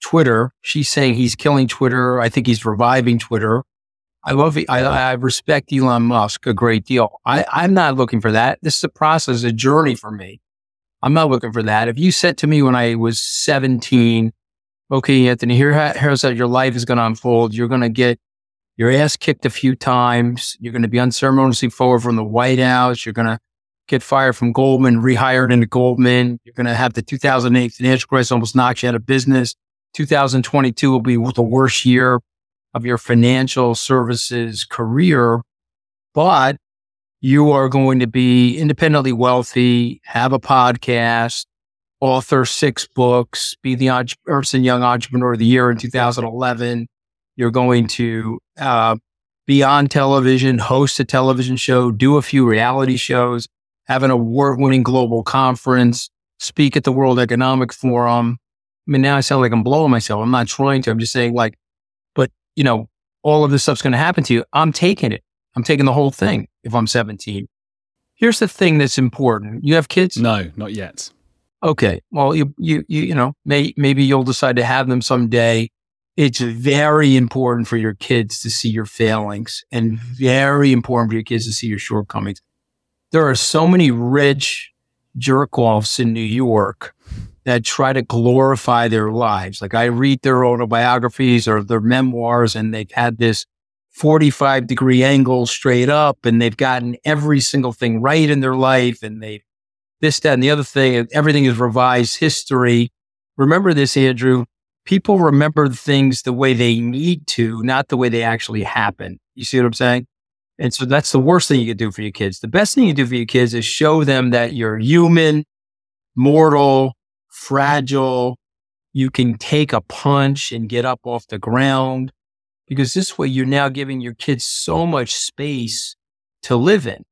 Twitter. She's saying he's killing Twitter. I think he's reviving Twitter. I love, I, I respect Elon Musk a great deal. I, I'm not looking for that. This is a process, a journey for me. I'm not looking for that. If you said to me when I was 17, okay, Anthony, here, here's how your life is going to unfold. You're going to get your ass kicked a few times. You're going to be unceremoniously forward from the White House. You're going to get fired from Goldman, rehired into Goldman. You're going to have the 2008 financial crisis almost knock you out of business. 2022 will be the worst year of your financial services career, but you are going to be independently wealthy, have a podcast, author six books, be the Ernst Young Entrepreneur of the Year in 2011. You're going to uh, be on television, host a television show, do a few reality shows, have an award winning global conference, speak at the World Economic Forum, mean, now I sound like I'm blowing myself. I'm not trying to. I'm just saying, like, but you know, all of this stuff's going to happen to you. I'm taking it. I'm taking the whole thing if I'm 17. Here's the thing that's important. You have kids? No, not yet. Okay. Well, you, you, you, you know, may, maybe you'll decide to have them someday. It's very important for your kids to see your failings and very important for your kids to see your shortcomings. There are so many rich jerk offs in New York that try to glorify their lives. Like I read their autobiographies or their memoirs and they've had this 45 degree angle straight up and they've gotten every single thing right in their life and they've this, that, and the other thing. Everything is revised history. Remember this, Andrew. People remember things the way they need to, not the way they actually happen. You see what I'm saying? And so that's the worst thing you can do for your kids. The best thing you do for your kids is show them that you're human, mortal, fragile. You can take a punch and get up off the ground because this way you're now giving your kids so much space to live in.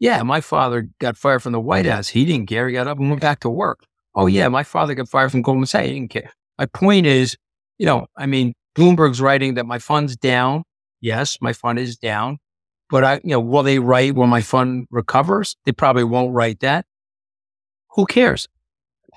Yeah, my father got fired from the White House. He didn't care. He got up and went back to work. Oh, yeah, my father got fired from Goldman Sachs. He didn't care. My point is, you know, I mean, Bloomberg's writing that my fund's down. Yes, my fund is down. But I, you know, will they write when my fund recovers? They probably won't write that. Who cares?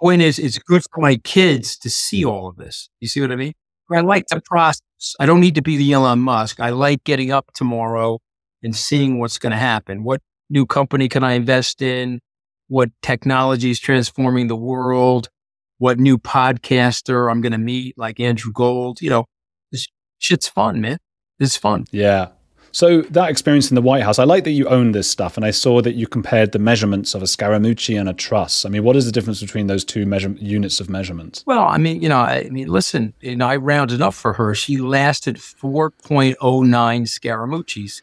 Point is, it's good for my kids to see all of this. You see what I mean? I like the process. I don't need to be the Elon Musk. I like getting up tomorrow and seeing what's going to happen. What new company can I invest in? What technology is transforming the world? What new podcaster I'm going to meet, like Andrew Gold? You know, this shit's fun, man. It's fun. Yeah. So that experience in the White House, I like that you own this stuff, and I saw that you compared the measurements of a Scaramucci and a Truss. I mean, what is the difference between those two measure- units of measurements? Well, I mean, you know, I mean, listen, you know, I rounded up for her. She lasted 4.09 Scaramucci's,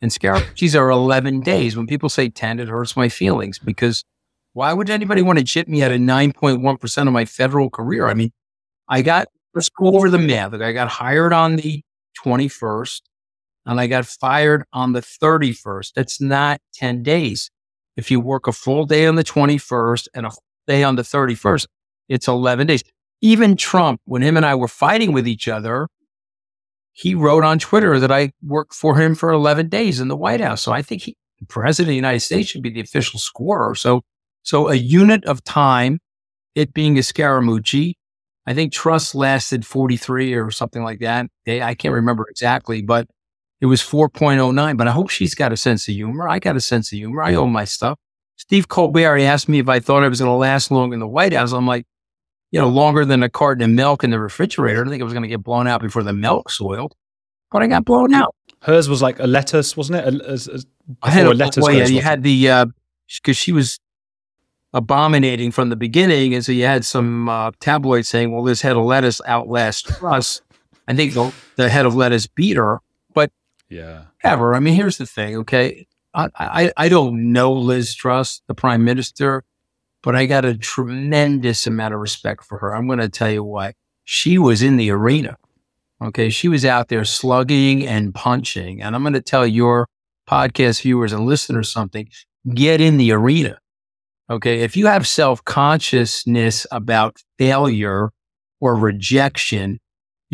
and Scaramucci's are 11 days. When people say 10, it hurts my feelings because why would anybody want to chip me at a 9.1% of my federal career? I mean, I got, let's go over the math. I got hired on the 21st and I got fired on the 31st. That's not 10 days. If you work a full day on the 21st and a day on the 31st, it's 11 days. Even Trump, when him and I were fighting with each other, he wrote on Twitter that I worked for him for 11 days in the White House. So I think he, the president of the United States should be the official scorer. So, so a unit of time, it being a Scaramucci, I think Truss lasted 43 or something like that. I can't remember exactly, but it was 4.09, but I hope she's got a sense of humor. I got a sense of humor. I own my stuff. Steve Colbert asked me if I thought I was going to last long in the White House. I'm like, you know, longer than a carton of milk in the refrigerator. I think I was going to get blown out before the milk soiled, but I got blown out. Hers was like a lettuce, wasn't it? A, a, a, I had a, lettuce. Well, yeah, you had the because uh, she was abominating from the beginning, and so you had some uh, tabloids saying, "Well, this head of lettuce outlasts us." I think the, the head of lettuce beat her, but yeah. Ever. I mean, here's the thing, okay? I, I, I don't know Liz Truss, the prime minister, but I got a tremendous amount of respect for her. I'm going to tell you why. She was in the arena. Okay. She was out there slugging and punching. And I'm going to tell your podcast viewers and listeners something get in the arena. Okay. If you have self consciousness about failure or rejection,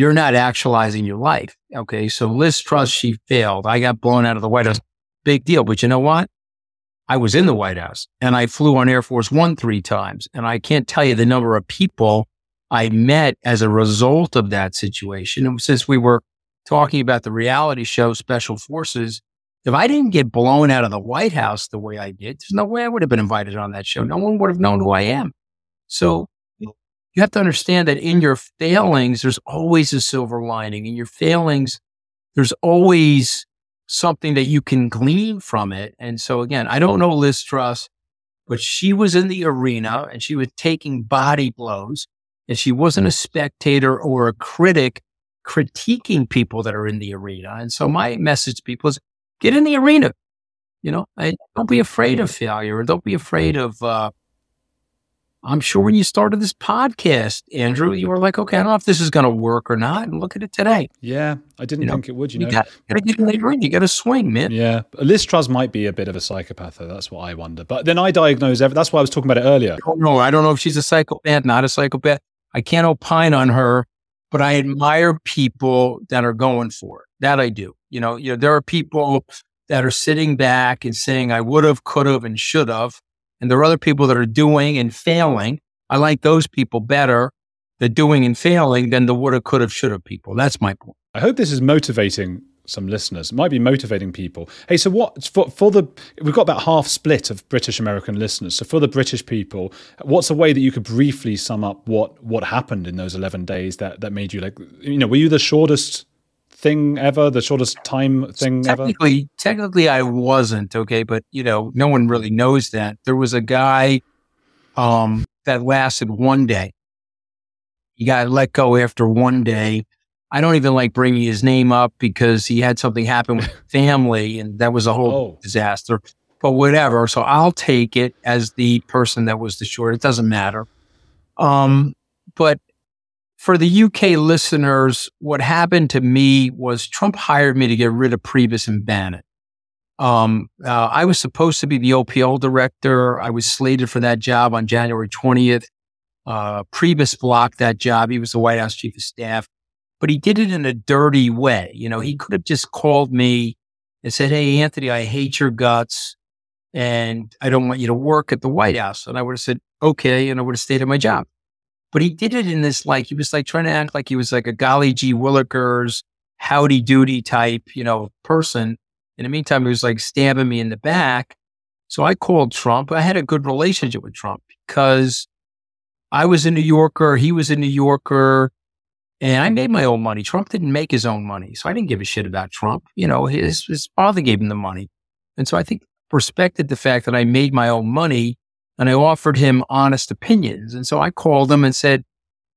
you're not actualizing your life. Okay. So Liz Truss, she failed. I got blown out of the White House. Big deal. But you know what? I was in the White House and I flew on Air Force One three times. And I can't tell you the number of people I met as a result of that situation. And since we were talking about the reality show Special Forces, if I didn't get blown out of the White House the way I did, there's no way I would have been invited on that show. No one would have known who I am. So you have to understand that in your failings, there's always a silver lining. In your failings, there's always something that you can glean from it. And so again, I don't know Liz Truss, but she was in the arena and she was taking body blows and she wasn't a spectator or a critic critiquing people that are in the arena. And so my message to people is get in the arena. You know, I, don't be afraid of failure don't be afraid of, uh, I'm sure when you started this podcast, Andrew, you were like, okay, I don't know if this is going to work or not. And look at it today. Yeah, I didn't you think know, it would. You, you know, got to get later in. You got to swing, man. Yeah, Liz Truss might be a bit of a psychopath, though. That's what I wonder. But then I diagnose every. That's why I was talking about it earlier. I don't know. I don't know if she's a psychopath, not a psychopath. I can't opine on her, but I admire people that are going for it. That I do. You know, you know, there are people that are sitting back and saying, "I would have, could have, and should have." And there are other people that are doing and failing. I like those people better, the doing and failing, than the woulda, coulda, shoulda people. That's my point. I hope this is motivating some listeners. It might be motivating people. Hey, so what for, for the we've got about half split of British American listeners. So for the British people, what's a way that you could briefly sum up what what happened in those eleven days that that made you like you know were you the shortest thing ever, the shortest time thing technically, ever? Technically, I wasn't okay, but you know, no one really knows that. There was a guy um, that lasted one day. He got let go after one day. I don't even like bringing his name up because he had something happen with family, and that was a whole oh. disaster. But whatever. So I'll take it as the person that was the short. It doesn't matter. Um, but for the UK listeners, what happened to me was Trump hired me to get rid of Priebus and Bannon. Um, uh, I was supposed to be the OPL director. I was slated for that job on January 20th. Uh, Priebus blocked that job. He was the White House chief of staff, but he did it in a dirty way. You know, he could have just called me and said, Hey, Anthony, I hate your guts and I don't want you to work at the White House. And I would have said, okay. And I would have stayed at my job. But he did it in this like, he was like trying to act like he was like a golly gee Willikers, howdy doody type, you know, person. In the meantime, he was like stabbing me in the back. So I called Trump. I had a good relationship with Trump because I was a New Yorker. He was a New Yorker. And I made my own money. Trump didn't make his own money. So I didn't give a shit about Trump. You know, his, his father gave him the money. And so I think respected the fact that I made my own money and I offered him honest opinions. And so I called him and said,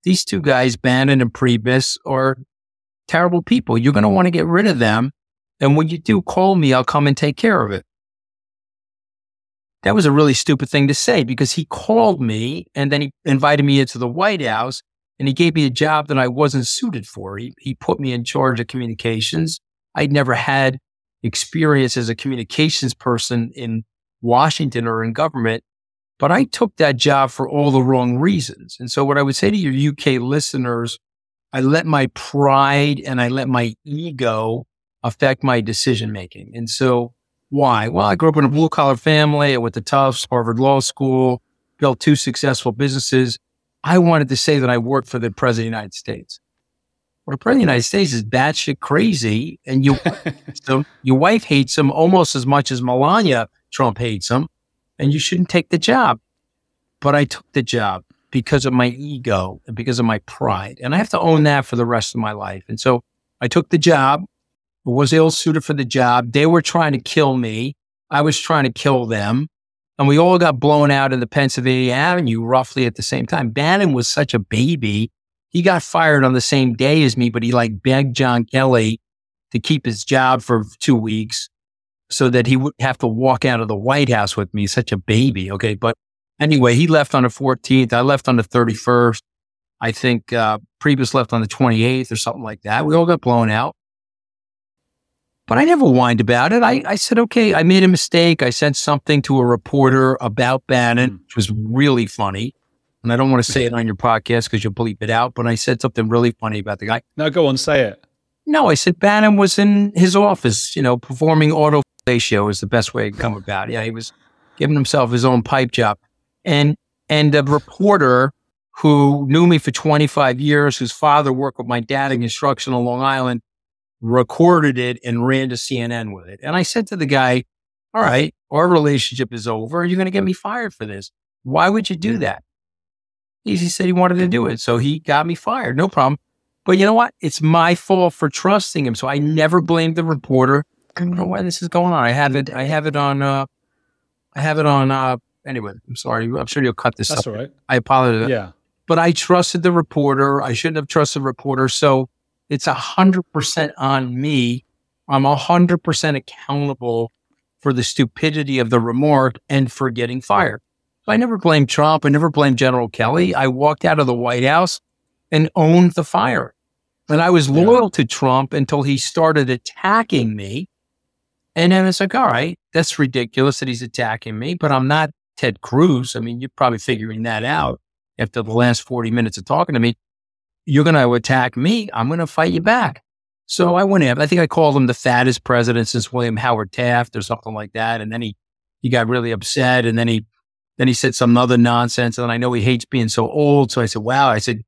these two guys, Bannon and Priebus, are terrible people. You're going to want to get rid of them. And when you do, call me. I'll come and take care of it. That was a really stupid thing to say because he called me and then he invited me into the White House and he gave me a job that I wasn't suited for. He, he put me in charge of communications. I'd never had experience as a communications person in Washington or in government, but I took that job for all the wrong reasons. And so what I would say to your UK listeners, I let my pride and I let my ego affect my decision making. And so why? Well, I grew up in a blue collar family. I went to Tufts, Harvard Law School, built two successful businesses. I wanted to say that I worked for the president of the United States. Well, the president of the United States is batshit crazy, and you, so your wife hates him almost as much as Melania Trump hates him, and you shouldn't take the job. But I took the job because of my ego and because of my pride, and I have to own that for the rest of my life. And so I took the job. Was ill suited for the job. They were trying to kill me. I was trying to kill them. And we all got blown out in the Pennsylvania Avenue roughly at the same time. Bannon was such a baby he got fired on the same day as me, but he like begged John Kelly to keep his job for two weeks so that he wouldn't have to walk out of the White House with me. Such a baby. Okay. But anyway, he left on the 14th. I left on the 31st. I think, uh, Priebus left on the 28th or something like that. We all got blown out. But I never whined about it. I, I said, okay, I made a mistake. I said something to a reporter about Bannon, hmm. which was really funny and I don't want to say it on your podcast because you'll bleep it out, but I said something really funny about the guy. No, go on, say it. No, I said Bannon was in his office, you know, performing autofellatio is the best way to come about. Yeah, he was giving himself his own pipe job. And and a reporter who knew me for 25 years, whose father worked with my dad in construction on Long Island, recorded it and ran to CNN with it. And I said to the guy, All right, our relationship is over. You're going to get me fired for this. Why would you do that? He, said he wanted to do it. So he got me fired. No problem. But you know what? It's my fault for trusting him. So I never blamed the reporter. I don't know why this is going on. I have it. I have it on. Uh, I have it on. Uh, anyway, I'm sorry. I'm sure you'll cut this. That's up. all right. I apologize. Yeah. But I trusted the reporter. I shouldn't have trusted the reporter. So it's a hundred percent on me. I'm a hundred percent accountable for the stupidity of the remark and for getting fired. I never blamed Trump. I never blamed General Kelly. I walked out of the White House and owned the fire. And I was loyal to Trump until he started attacking me. And then it's like, all right, that's ridiculous that he's attacking me, but I'm not Ted Cruz. I mean, you're probably figuring that out after the last 40 minutes of talking to me. You're going to attack me. I'm going to fight you back. So I went in. I think I called him the fattest president since William Howard Taft or something like that. And then he, he got really upset and then he then he said some other nonsense. And I know he hates being so old. So I said, wow. I said,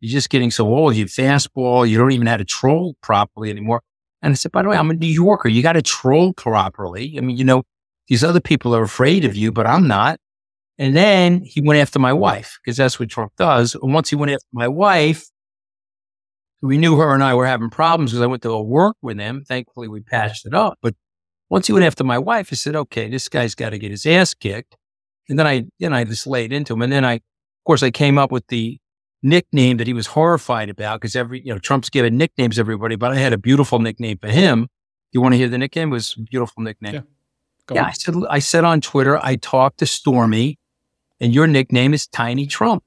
you're just getting so old. You fastball. You don't even know how to troll properly anymore. And I said, by the way, I'm a New Yorker. You got to troll properly. I mean, you know, these other people are afraid of you, but I'm not. And then he went after my wife because that's what Trump does. And once he went after my wife, we knew her and I were having problems because I went to work with him. Thankfully, we patched it up. But once he went after my wife, I said, okay, this guy's got to get his ass kicked. And then I, then I just laid into him. And then I, of course, I came up with the nickname that he was horrified about because every, you know, Trump's given nicknames everybody, but I had a beautiful nickname for him. You want to hear the nickname? It was a beautiful nickname. Yeah. Go yeah. On. I said, I said on Twitter, I talked to Stormy and your nickname is Tiny Trump.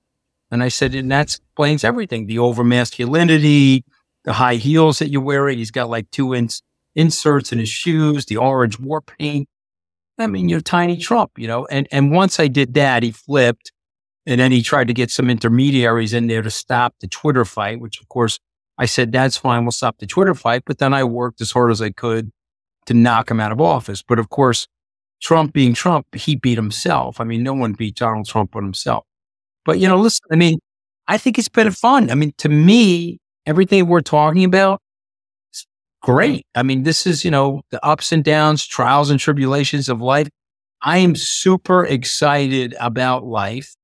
And I said, and that explains everything. The over masculinity, the high heels that you're wearing. He's got like two inch inserts in his shoes, the orange war paint. I mean, you're tiny Trump, you know. And and once I did that, he flipped, and then he tried to get some intermediaries in there to stop the Twitter fight, which of course I said that's fine, we'll stop the Twitter fight. But then I worked as hard as I could to knock him out of office. But of course, Trump being Trump, he beat himself. I mean, no one beat Donald Trump but himself. But you know, listen, I mean, I think it's been fun. I mean, to me, everything we're talking about is great. I mean, this is, you know, the ups and downs, trials and tribulations of life. I am super excited about life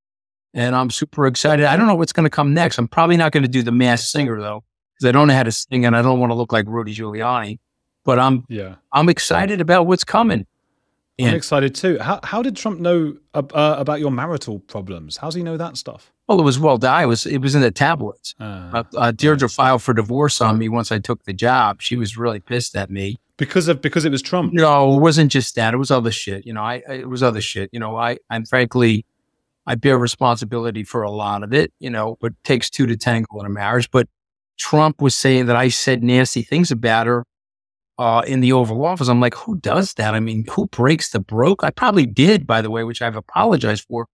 and I'm super excited. I don't know what's going to come next. I'm probably not going to do the Masked Singer though, because I don't know how to sing and I don't want to look like Rudy Giuliani, but I'm, Yeah. I'm excited about what's coming. I'm excited too. How, how did Trump know uh, about your marital problems? How does he know that stuff? Well, it was well done. It was, it was in the tablets. Uh, Uh, uh, Deidre filed for divorce on me once I took the job. She was really pissed at me. because of because it was Trump. No, it wasn't just that. It was other shit. You know, I, I it was other shit. You know, I I'm frankly, I bear responsibility for a lot of it. You know, but it takes two to tangle in a marriage. But Trump was saying that I said nasty things about her uh, in the Oval Office. I'm like, who does that? I mean, who breaks the broke? I probably did, by the way, which I've apologized for.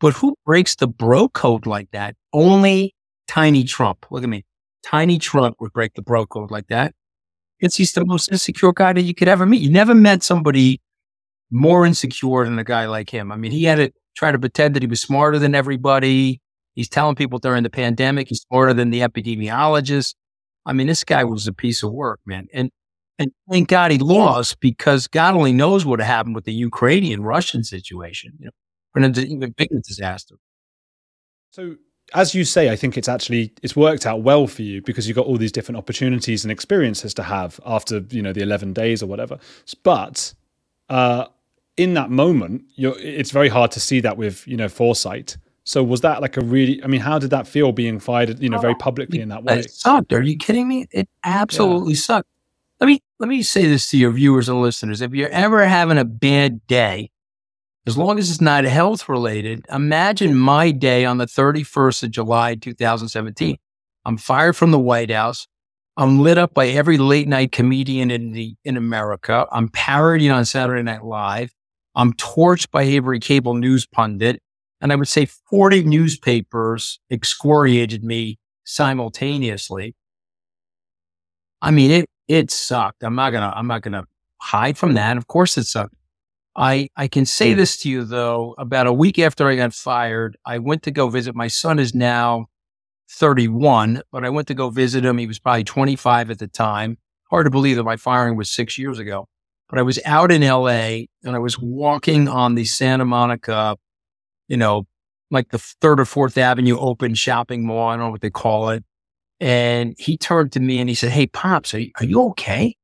But who breaks the bro code like that? Only Tiny Trump. Look at me. Tiny Trump would break the bro code like that. Because he's the most insecure guy that you could ever meet. You never met somebody more insecure than a guy like him. I mean, he had to try to pretend that he was smarter than everybody. He's telling people during the pandemic he's smarter than the epidemiologist. I mean, this guy was a piece of work, man. And and thank God he lost because God only knows what happened with the Ukrainian Russian situation. You know, but an even bigger disaster. So as you say, I think it's actually it's worked out well for you because you got all these different opportunities and experiences to have after you know the eleven days or whatever. But uh, in that moment, you're, it's very hard to see that with you know foresight. So was that like a really? I mean, how did that feel being fired? You know, very oh, publicly in that way. It sucked. Are you kidding me? It absolutely sucked. Let me let me say this to your viewers and listeners. If you're ever having a bad day, as long as it's not health related, imagine my day on the 31st of July, 2017. I'm fired from the White House. I'm lit up by every late night comedian in the in America. I'm parodied on Saturday Night Live. I'm torched by every cable news pundit. And I would say 40 newspapers excoriated me simultaneously. I mean, it, it sucked. I'm not gonna, I'm not gonna hide from that. Of course it sucked. I, I can say this to you though, about a week after I got fired, I went to go visit. My son is now 31, but I went to go visit him. He was probably 25 at the time. Hard to believe that my firing was six years ago, but I was out in LA and I was walking on the Santa Monica, you know, like the third or fourth Avenue open shopping mall. I don't know what they call it. And he turned to me and he said, Hey, Pops, are you, are you okay?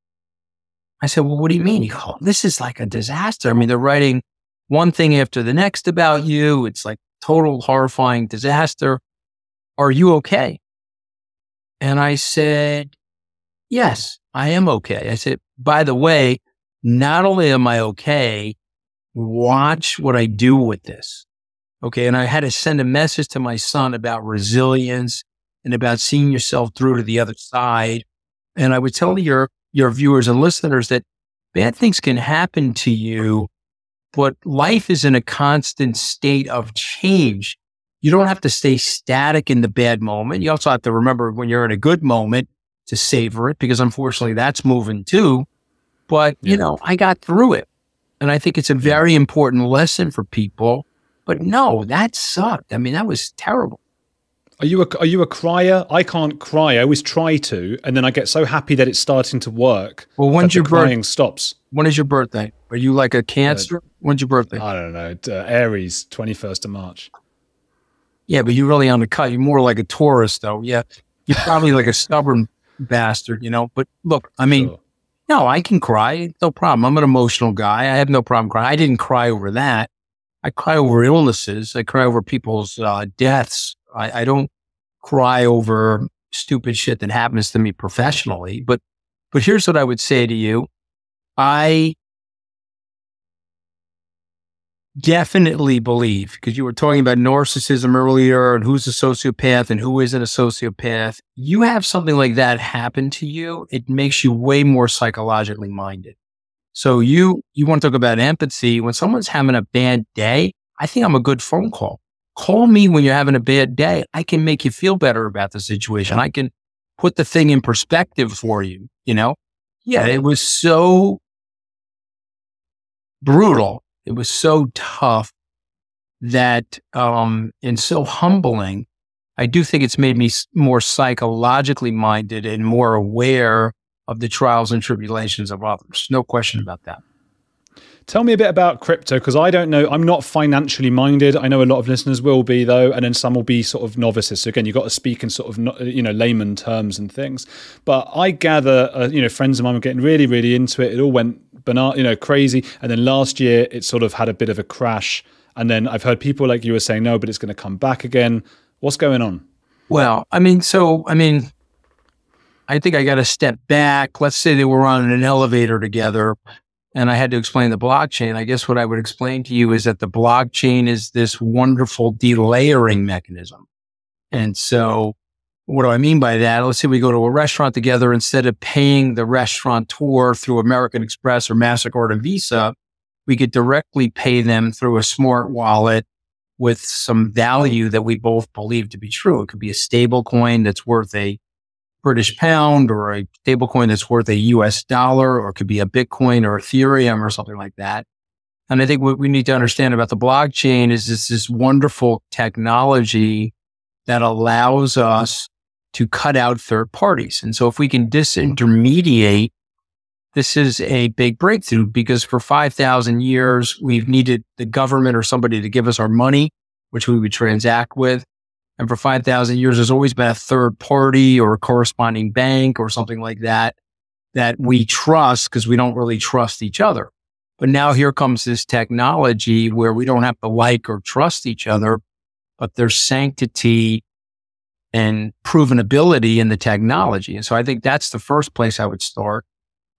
I said, Well, what do you mean? He goes, This is like a disaster. I mean, they're writing one thing after the next about you. It's like total horrifying disaster. Are you okay? And I said, Yes, I am okay. I said, By the way, not only am I okay, watch what I do with this. Okay. And I had to send a message to my son about resilience and about seeing yourself through to the other side. And I would tell your, your viewers and listeners that bad things can happen to you, but life is in a constant state of change. You don't have to stay static in the bad moment. You also have to remember when you're in a good moment to savor it because unfortunately that's moving too. But, you know, I got through it. And I think it's a very important lesson for people. But no, that sucked. I mean, that was terrible. Are you a are you a crier? I can't cry. I always try to, and then I get so happy that it's starting to work. Well, when's your crying stops? When is your birthday? Are you like a cancer? When's your birthday? I don't know. Uh, Aries, twenty first of March. yeah, but you're really on the cut. You're more like a Taurus, though. Yeah. You're probably like a stubborn bastard, you know? But look, I mean, Sure. No, I can cry. No problem. I'm an emotional guy. I have no problem crying. I didn't cry over that. I cry over illnesses. I cry over people's uh, deaths. I, I don't cry over stupid shit that happens to me professionally. But, but here's what I would say to you. I definitely believe because you were talking about narcissism earlier and who's a sociopath and who isn't a sociopath. You have something like that happen to you, it makes you way more psychologically minded. So you you want to talk about empathy when someone's having a bad day, I think I'm a good phone call. Call me when you're having a bad day. I can make you feel better about the situation. I can put the thing in perspective for you, you know? Yeah, it was so brutal it was so tough that, um, and so humbling. I do think it's made me more psychologically minded and more aware of the trials and tribulations of others. No question about that. Tell me a bit about crypto because I don't know. I'm not financially minded. I know a lot of listeners will be though, and then some will be sort of novices. So again, you've got to speak in sort of you know layman terms and things. But I gather, uh, you know, friends of mine were getting really, really into it. It all went banana, you know, crazy. And then last year, it sort of had a bit of a crash. And then I've heard people like you were saying, no, but it's going to come back again. What's going on? Well, I mean, so I mean, I think I got to step back. Let's say they were on an elevator together and I had to explain the blockchain, I guess what I would explain to you is that the blockchain is this wonderful delayering mechanism. And so what do I mean by that? Let's say we go to a restaurant together instead of paying the restaurateur through American Express or MasterCard and Visa, we could directly pay them through a smart wallet with some value that we both believe to be true. It could be a stable coin that's worth a British pound or a stable coin that's worth a US dollar, or it could be a Bitcoin or Ethereum or something like that. And I think what we need to understand about the blockchain is this, this wonderful technology that allows us to cut out third parties. And so if we can hmm. disintermediate, this is a big breakthrough because for 5,000 years, we've needed the government or somebody to give us our money, which we would transact with. And for 5,000 years, there's always been a third party or a corresponding bank or something like that that we trust because we don't really trust each other. But now here comes this technology where we don't have to like or trust each other, but there's sanctity and proven ability in the technology. And so I think that's the first place I would start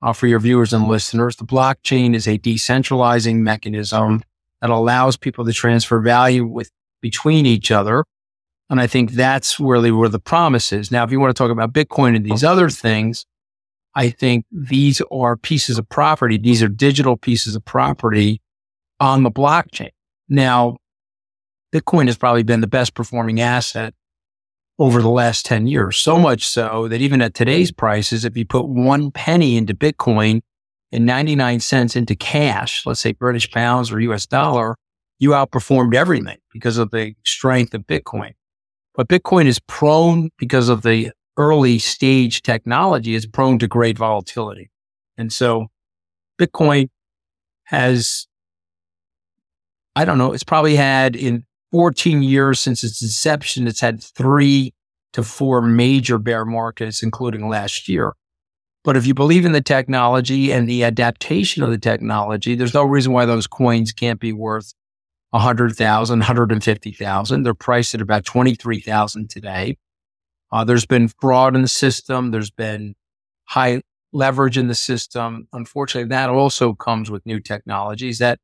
uh, for your viewers and listeners. The blockchain is a decentralizing mechanism that allows people to transfer value with between each other and I think that's really where the promise is. Now, if you want to talk about Bitcoin and these other things, I think these are pieces of property. These are digital pieces of property on the blockchain. Now, Bitcoin has probably been the best performing asset over the last 10 years. So much so that even at today's prices, if you put one penny into Bitcoin and 99 cents into cash, let's say British pounds or US dollar, you outperformed everything because of the strength of Bitcoin. But Bitcoin is prone because of the early stage technology is prone to great volatility. And so Bitcoin has, I don't know, it's probably had in 14 years since its inception, it's had three to four major bear markets, including last year. But if you believe in the technology and the adaptation of the technology, there's no reason why those coins can't be worth 100,000, 150,000. They're priced at about 23,000 today. Uh, there's been fraud in the system. There's been high leverage in the system. Unfortunately, that also comes with new technologies that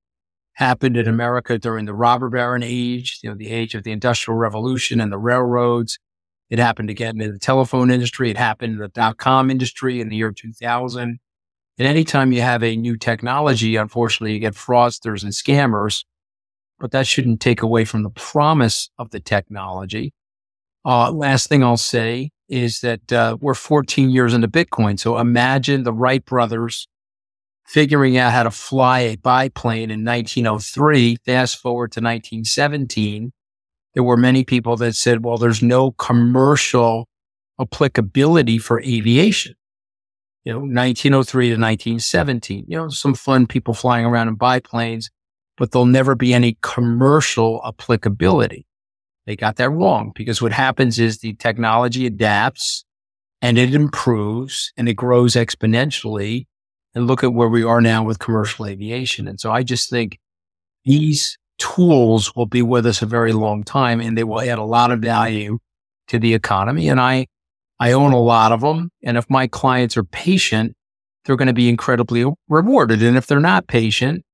happened in America during the robber baron age, you know, the age of the industrial revolution and the railroads. It happened again in the telephone industry. It happened in the dot com industry in the year 2000. And anytime you have a new technology, unfortunately, you get fraudsters and scammers but that shouldn't take away from the promise of the technology. Uh, last thing I'll say is that uh, we're 14 years into Bitcoin. So imagine the Wright brothers figuring out how to fly a biplane in 1903. Fast forward to 1917. There were many people that said, well, there's no commercial applicability for aviation. You know, 1903 to 1917, you know, some fun people flying around in biplanes but there'll never be any commercial applicability. They got that wrong because what happens is the technology adapts and it improves and it grows exponentially. And look at where we are now with commercial aviation. And so I just think these tools will be with us a very long time and they will add a lot of value to the economy. And I, I own a lot of them. And if my clients are patient, they're going to be incredibly rewarded. And if they're not patient,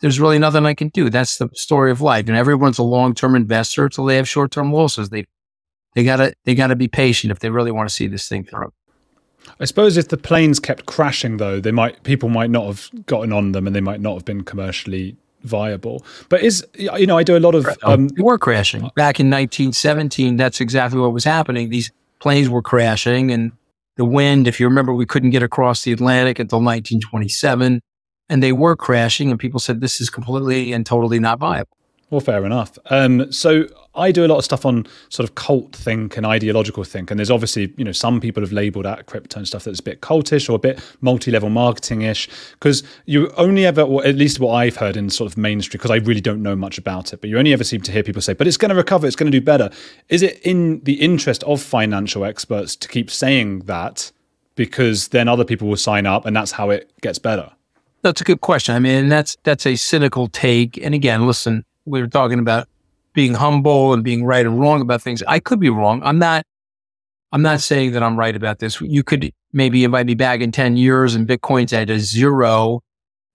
there's really nothing I can do. That's the story of life. And everyone's a long term investor until they have short term losses. They they gotta they gotta be patient if they really want to see this thing through. I suppose if the planes kept crashing, though, they might people might not have gotten on them, and they might not have been commercially viable. But is you know I do a lot of um, they were crashing back in 1917. That's exactly what was happening. These planes were crashing, and the wind. If you remember, we couldn't get across the Atlantic until 1927 and they were crashing, and people said this is completely and totally not viable. Well, fair enough. Um, so I do a lot of stuff on sort of cult think and ideological think, and there's obviously you know some people have labelled at crypto and stuff that's a bit cultish or a bit multi-level marketing-ish because you only ever, or at least what I've heard in sort of mainstream, because I really don't know much about it, but you only ever seem to hear people say, "But it's going to recover, it's going to do better." Is it in the interest of financial experts to keep saying that because then other people will sign up, and that's how it gets better? That's a good question. I mean, that's that's a cynical take. And again, listen, we were talking about being humble and being right and wrong about things. I could be wrong. I'm not. I'm not saying that I'm right about this. You could maybe invite me back in 10 years and Bitcoin's at a zero.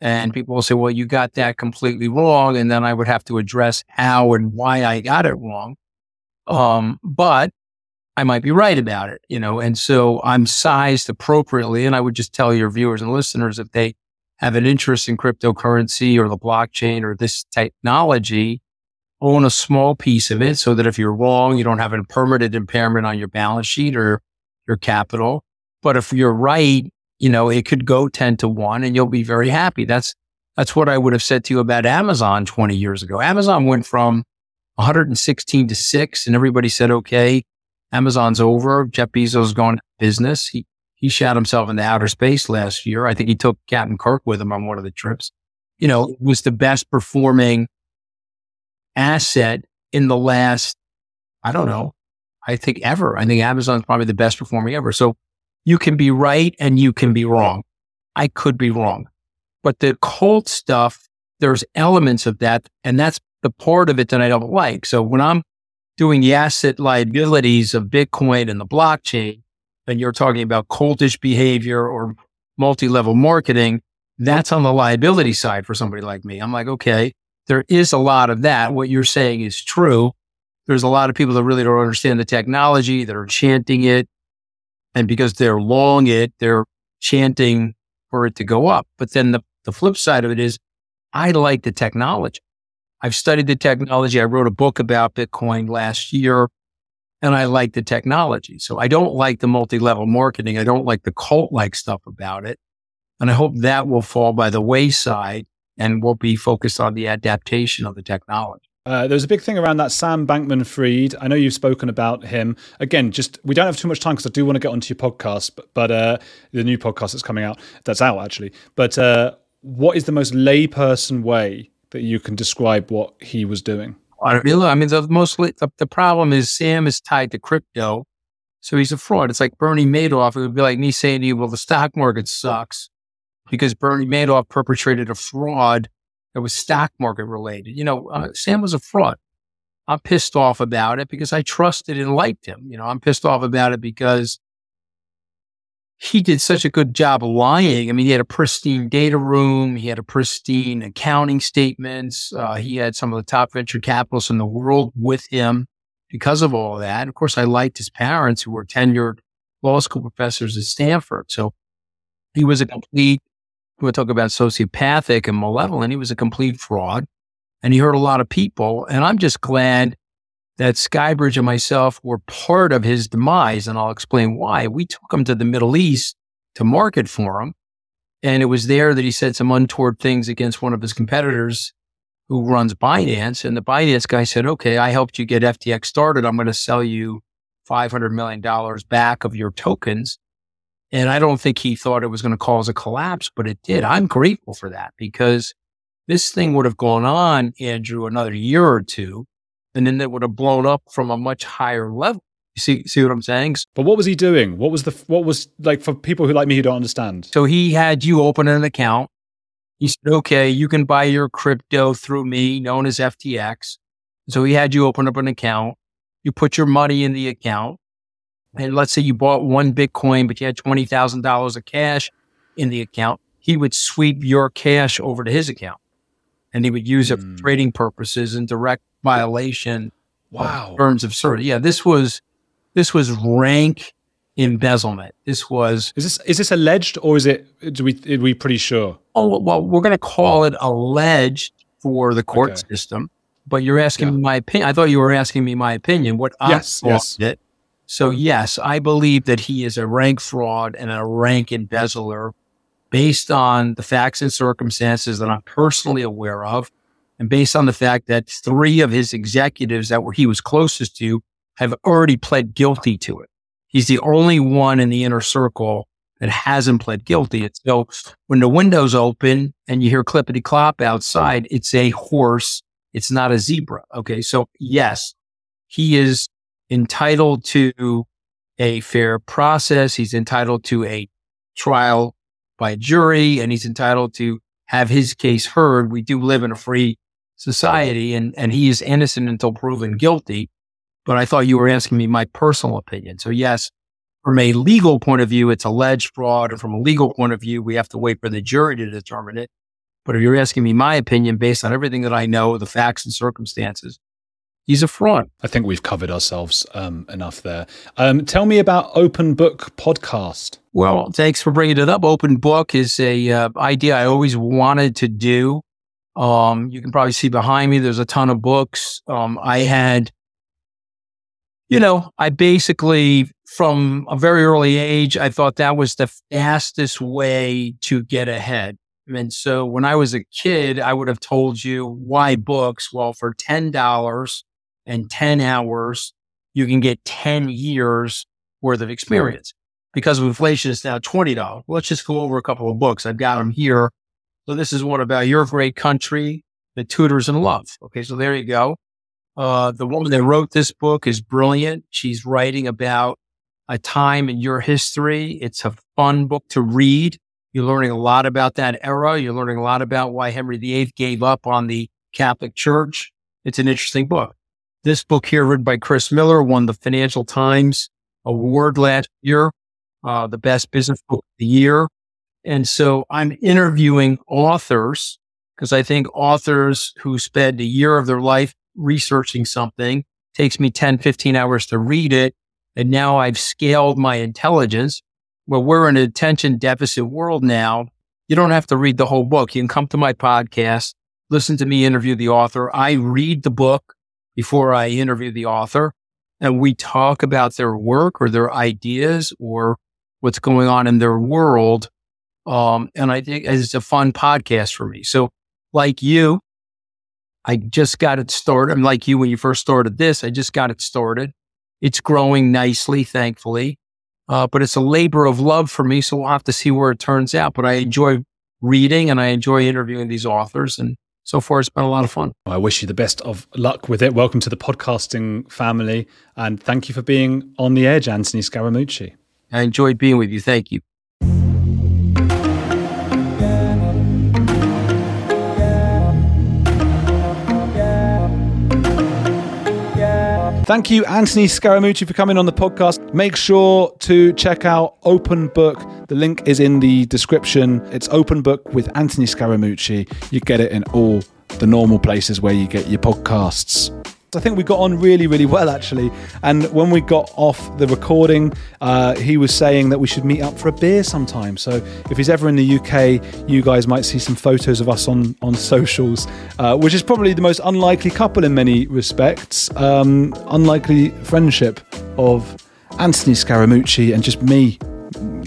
And people will say, well, you got that completely wrong. And then I would have to address how and why I got it wrong. Um, but I might be right about it, you know, and so I'm sized appropriately. And I would just tell your viewers and listeners if they have an interest in cryptocurrency or the blockchain or this technology, own a small piece of it so that if you're wrong, you don't have a permanent impairment on your balance sheet or your capital. But if you're right, you know, it could go 10 to 1 and you'll be very happy. That's that's what I would have said to you about Amazon 20 years ago. Amazon went from 116 to 6 and everybody said, "Okay, Amazon's over. Jeff Bezos going business." He he shot himself into outer space last year. I think he took Captain Kirk with him on one of the trips. You know, it was the best performing asset in the last, I don't know, I think ever. I think Amazon's probably the best performing ever. So you can be right and you can be wrong. I could be wrong. But the cult stuff, there's elements of that. And that's the part of it that I don't like. So when I'm doing the asset liabilities of Bitcoin and the blockchain, and you're talking about cultish behavior or multi-level marketing, that's on the liability side for somebody like me. I'm like, okay, there is a lot of that. What you're saying is true. There's a lot of people that really don't understand the technology that are chanting it. And because they're long it, they're chanting for it to go up. But then the, the flip side of it is I like the technology. I've studied the technology. I wrote a book about Bitcoin last year and I like the technology. So I don't like the multi-level marketing. I don't like the cult-like stuff about it. And I hope that will fall by the wayside and we'll be focused on the adaptation of the technology. Uh, there's a big thing around that Sam Bankman Fried. I know you've spoken about him. Again, just we don't have too much time because I do want to get onto your podcast, but, but uh, the new podcast that's coming out, that's out actually. But uh, what is the most layperson way that you can describe what he was doing? I don't really. I mean, the mostly the, the problem is Sam is tied to crypto, so he's a fraud. It's like Bernie Madoff. It would be like me saying to you, "Well, the stock market sucks," because Bernie Madoff perpetrated a fraud that was stock market related. You know, uh, Sam was a fraud. I'm pissed off about it because I trusted and liked him. You know, I'm pissed off about it because he did such a good job of lying. I mean, he had a pristine data room. He had a pristine accounting statements. Uh, he had some of the top venture capitalists in the world with him because of all that. And of course, I liked his parents who were tenured law school professors at Stanford. So he was a complete, we talk about sociopathic and malevolent. He was a complete fraud and he hurt a lot of people. And I'm just glad that Skybridge and myself were part of his demise. And I'll explain why. We took him to the Middle East to market for him. And it was there that he said some untoward things against one of his competitors who runs Binance. And the Binance guy said, okay, I helped you get FTX started. I'm going to sell you $500 million back of your tokens. And I don't think he thought it was going to cause a collapse, but it did. I'm grateful for that because this thing would have gone on, Andrew, another year or two and then it would have blown up from a much higher level. You see, see what I'm saying? But what was he doing? What was the what was like for people who like me who don't understand? So he had you open an account. He said, "Okay, you can buy your crypto through me, known as FTX." So he had you open up an account. You put your money in the account, and let's say you bought one Bitcoin, but you had twenty thousand dollars of cash in the account. He would sweep your cash over to his account and he would use it for hmm. trading purposes in direct violation Wow. of terms of service. Yeah, this was this was rank embezzlement. This was Is this is this alleged or is it? Do we are we pretty sure? oh well, we're going to call it alleged for the court Okay. system. But you're asking Yeah. me my opinion. I thought you were asking me my opinion. What I Yes, thought yes. it. So yes, I believe that he is a rank fraud and a rank embezzler based on the facts and circumstances that I'm personally aware of, and based on the fact that three of his executives that were he was closest to have already pled guilty to it. He's the only one in the inner circle that hasn't pled guilty. It's so when the windows open and you hear clippity clop outside, it's a horse. It's not a zebra. Okay. So yes, he is entitled to a fair process. He's entitled to a trial by jury and he's entitled to have his case heard. We do live in a free society and, and he is innocent until proven guilty. But I thought you were asking me my personal opinion. So yes, from a legal point of view, it's alleged fraud. And from a legal point of view, we have to wait for the jury to determine it. But if you're asking me my opinion based on everything that I know, the facts and circumstances, he's a fraud. I think we've covered ourselves um, enough there. Um, tell me about Open Book Podcast. Well, thanks for bringing it up. Open book is a uh, idea I always wanted to do. Um, you can probably see behind me. There's a ton of books. Um, I had, you know, I basically from a very early age, I thought that was the fastest way to get ahead. And so when I was a kid, I would have told you why books. Well, for ten dollars and ten hours, you can get ten years worth of experience because of inflation, it's now $20. Let's just go over a couple of books. I've got them here. So this is one about your great country, the Tudors in love. Okay. So there you go. Uh, the woman that wrote this book is brilliant. She's writing about a time in your history. It's a fun book to read. You're learning a lot about that era. You're learning a lot about why Henry VIII gave up on the Catholic Church. It's an interesting book. This book here, written by Chris Miller, won the Financial Times award last year uh, the best business book of the year. And so I'm interviewing authors because I think authors who spend a year of their life researching something takes me 10, 15 hours to read it. And now I've scaled my intelligence. Well, we're in an attention deficit world now. You don't have to read the whole book. You can come to my podcast, listen to me interview the author. I read the book before I interview the author and we talk about their work or their ideas or what's going on in their world. Um, and I think it's a fun podcast for me. So, like you, I just got it started. I'm like you when you first started this. I just got it started. It's growing nicely, thankfully. Uh, but it's a labor of love for me. So we'll have to see where it turns out. But I enjoy reading and I enjoy interviewing these authors. And so far, it's been a lot of fun. I wish you the best of luck with it. Welcome to the podcasting family. And thank you for being on the edge, Anthony Scaramucci. I enjoyed being with you. Thank you. Thank you, Anthony Scaramucci, for coming on the podcast. Make sure to check out Open Book. The link is in the description. It's Open Book with Anthony Scaramucci. You get it in all the normal places where you get your podcasts. I think we got on really, really well actually. And when we got off the recording, uh, he was saying that we should meet up for a beer sometime. So if he's ever in the UK, you guys might see some photos of us on on socials, uh, which is probably the most unlikely couple in many respects. Um, unlikely friendship of Anthony Scaramucci and just me.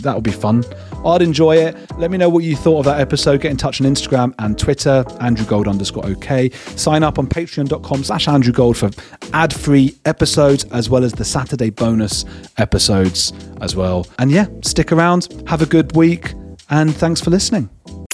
That would be fun. I'd enjoy it. Let me know what you thought of that episode. Get in touch on Instagram and Twitter, Andrew Gold underscore OK. Sign up on patreon.com slash Andrew Gold for ad free episodes as well as the Saturday bonus episodes as well. And yeah, stick around. Have a good week. And thanks for listening.